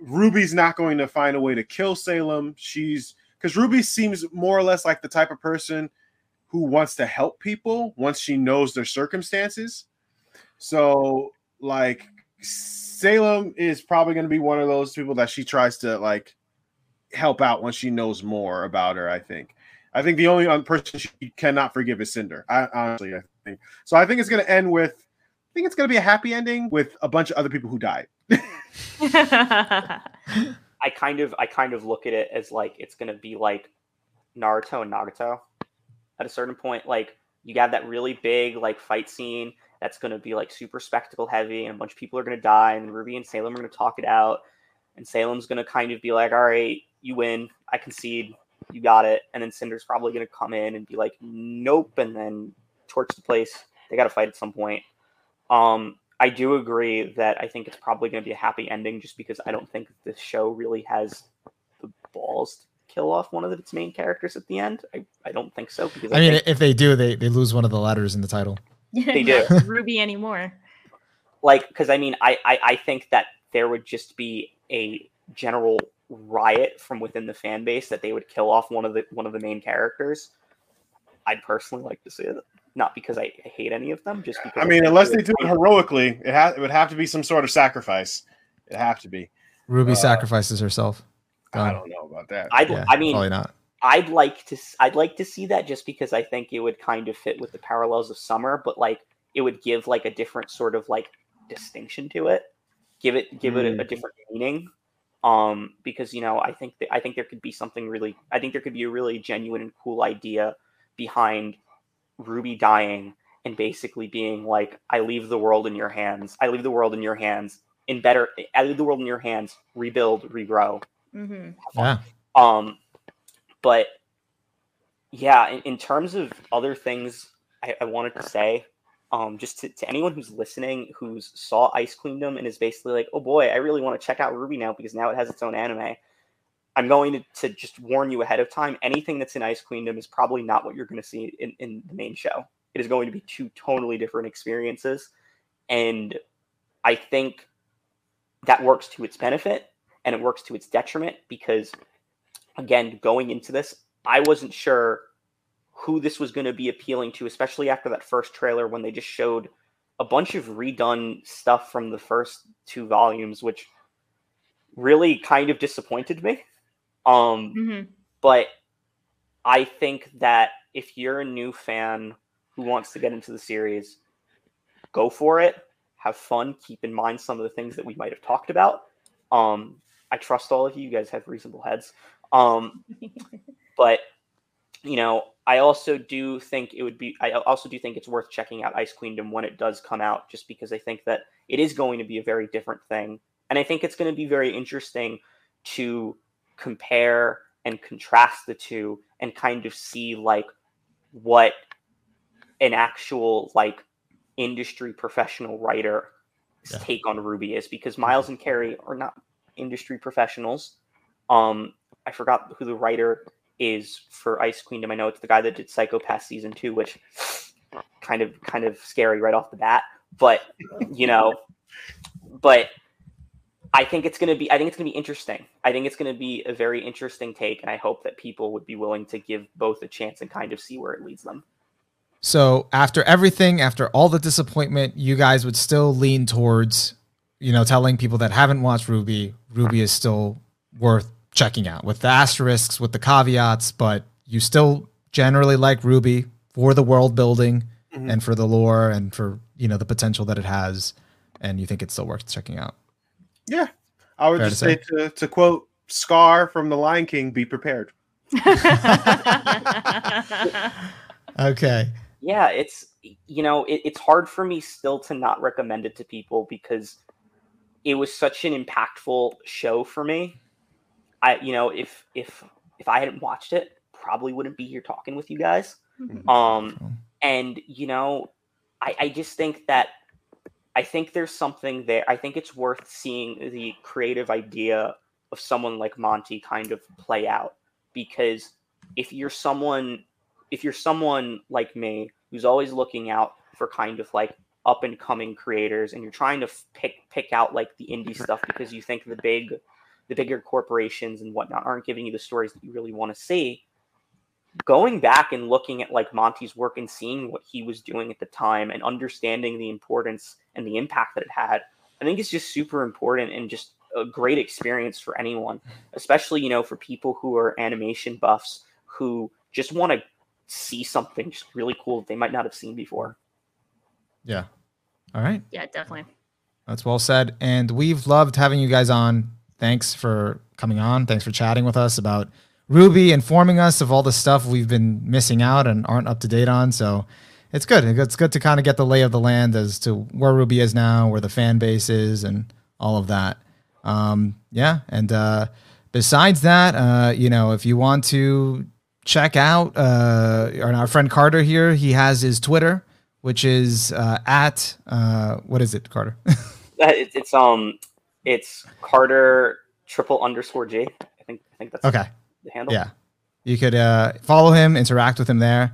Ruby's not going to find a way to kill Salem. She's because Ruby seems more or less like the type of person who wants to help people once she knows their circumstances. So, like, Salem is probably going to be one of those people that she tries to like help out once she knows more about her. I think. I think the only um, person she cannot forgive is Cinder. I, honestly, I think so. I think it's going to end with. I think it's going to be a happy ending with a bunch of other people who died. I kind of, I kind of look at it as like it's going to be like Naruto and Naruto. At a certain point, like you have that really big like fight scene that's going to be like super spectacle heavy, and a bunch of people are going to die, and Ruby and Salem are going to talk it out, and Salem's going to kind of be like, "All right, you win, I concede, you got it," and then Cinder's probably going to come in and be like, "Nope," and then torch the place. They got to fight at some point. Um, I do agree that I think it's probably going to be a happy ending, just because I don't think this show really has the balls to kill off one of its main characters at the end. I, I don't think so. Because I, I mean, if they do, they they lose one of the letters in the title. They do RWBY anymore. Like, because I mean, I, I I think that there would just be a general riot from within the fan base that they would kill off one of the one of the main characters. I'd personally like to see it, not because I hate any of them, just because. I mean, unless they do it heroically, it has it would have to be some sort of sacrifice. It have to be. Ruby uh, sacrifices herself. I don't know about that. I yeah, I mean, probably not. I'd like to I'd like to see that just because I think it would kind of fit with the parallels of Summer, but like it would give like a different sort of like distinction to it. Give it give mm. it a, a, mm. different meaning. Um, because you know, I think that I think there could be something really I think there could be a really genuine and cool idea behind Ruby dying and basically being like, I leave the world in your hands. I leave the world in your hands. In better I leave the world in your hands, rebuild, regrow. Mm-hmm. Yeah. Um but yeah, in, in terms of other things I, I wanted to say, um, just to, to, anyone who's listening who's saw Ice Queendom and is basically like, oh boy, I really want to check out RWBY now because now it has its own anime. I'm going to, to just warn you ahead of time. Anything that's in Ice Queendom is probably not what you're going to see in, in the main show. It is going to be two totally different experiences. And I think that works to its benefit and it works to its detriment because again, going into this, I wasn't sure who this was going to be appealing to, especially after that first trailer when they just showed a bunch of redone stuff from the first two volumes, which really kind of disappointed me. Um, mm-hmm. But I think that if you're a new fan who wants to get into the series, go for it. Have fun. Keep in mind some of the things that we might have talked about. Um, I trust all of you. You guys have reasonable heads. Um, but you know, I also do think it would be. I also do think it's worth checking out Ice Queendom when it does come out, just because I think that it is going to be a very different thing, and I think it's going to be very interesting to compare and contrast the two and kind of see like what an actual like industry professional writer yeah. take on RWBY is because Miles and Kerry are not industry professionals. Um, I forgot who the writer is for Ice Queendom. I know it's the guy that did Psycho-Pass season two, which kind of kind of scary right off the bat. But you know, but I think it's gonna be I think it's gonna be interesting. I think it's gonna be a very interesting take, and I hope that people would be willing to give both a chance and kind of see where it leads them. So after everything, after all the disappointment, you guys would still lean towards, you know, telling people that haven't watched RWBY, RWBY is still worth checking out with the asterisks, with the caveats, but you still generally like RWBY for the world building mm-hmm. and for the lore and for, you know, the potential that it has. And you think it's still worth checking out. Yeah. I would Fair just to say, say to, to quote Scar from The Lion King, be prepared. okay yeah, it's you know, it, it's hard for me still to not recommend it to people because it was such an impactful show for me. I you know, if if if I hadn't watched it, probably wouldn't be here talking with you guys. Mm-hmm. Um and you know, I, I just think that I think there's something there. I think it's worth seeing the creative idea of someone like Monty kind of play out because if you're someone if you're someone like me who's always looking out for kind of like up and coming creators and you're trying to pick pick out like the indie stuff because you think the big the bigger corporations and whatnot aren't giving you the stories that you really want to see going back and looking at like monty's work and seeing what he was doing at the time and understanding the importance and the impact that it had i think it's just super important and just a great experience for anyone especially you know for people who are animation buffs who just want to see something just really cool that they might not have seen before. Yeah. All right. Yeah, definitely. That's well said. And we've loved having you guys on. Thanks for coming on. Thanks for chatting with us about RWBY, informing us of all the stuff we've been missing out and aren't up to date on. So it's good. It's good to kind of get the lay of the land as to where RWBY is now, where the fan base is, and all of that. Um, yeah. And uh, besides that, uh, you know, if you want to check out uh, our friend Carter here. He has his Twitter, which is uh, at uh, what is it, Carter? it's, it's um it's Carter triple underscore J. I think I think that's okay. The handle. Yeah, you could uh, follow him, interact with him there.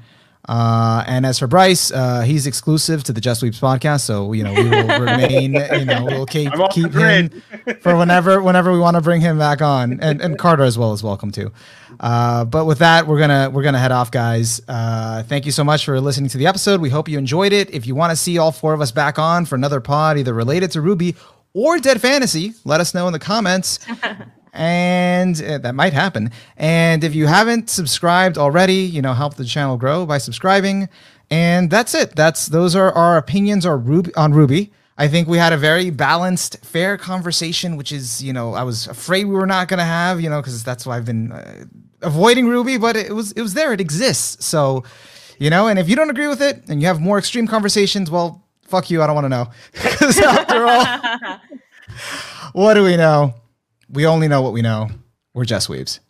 Uh, and as for Bryce, uh, he's exclusive to the Just Weeps podcast, so you know we will remain. You know, we'll keep keep him for whenever whenever we want to bring him back on, and and Carter as well is welcome too. Uh, but with that, we're gonna we're gonna head off, guys. Uh, thank you so much for listening to the episode. We hope you enjoyed it. If you want to see all four of us back on for another pod, either related to RWBY or Dead Fantasy, let us know in the comments. and uh, that might happen. And if you haven't subscribed already, you know, help the channel grow by subscribing. And that's it. That's those are our opinions are RWBY, on RWBY. I think we had a very balanced, fair conversation, which is, you know, I was afraid we were not going to have, you know, because that's why I've been uh, avoiding RWBY, but it was it was there. It exists. So, you know, and if you don't agree with it and you have more extreme conversations, well, fuck you. I don't want to know. Because after all, what do we know? We only know what we know. We're just weaves.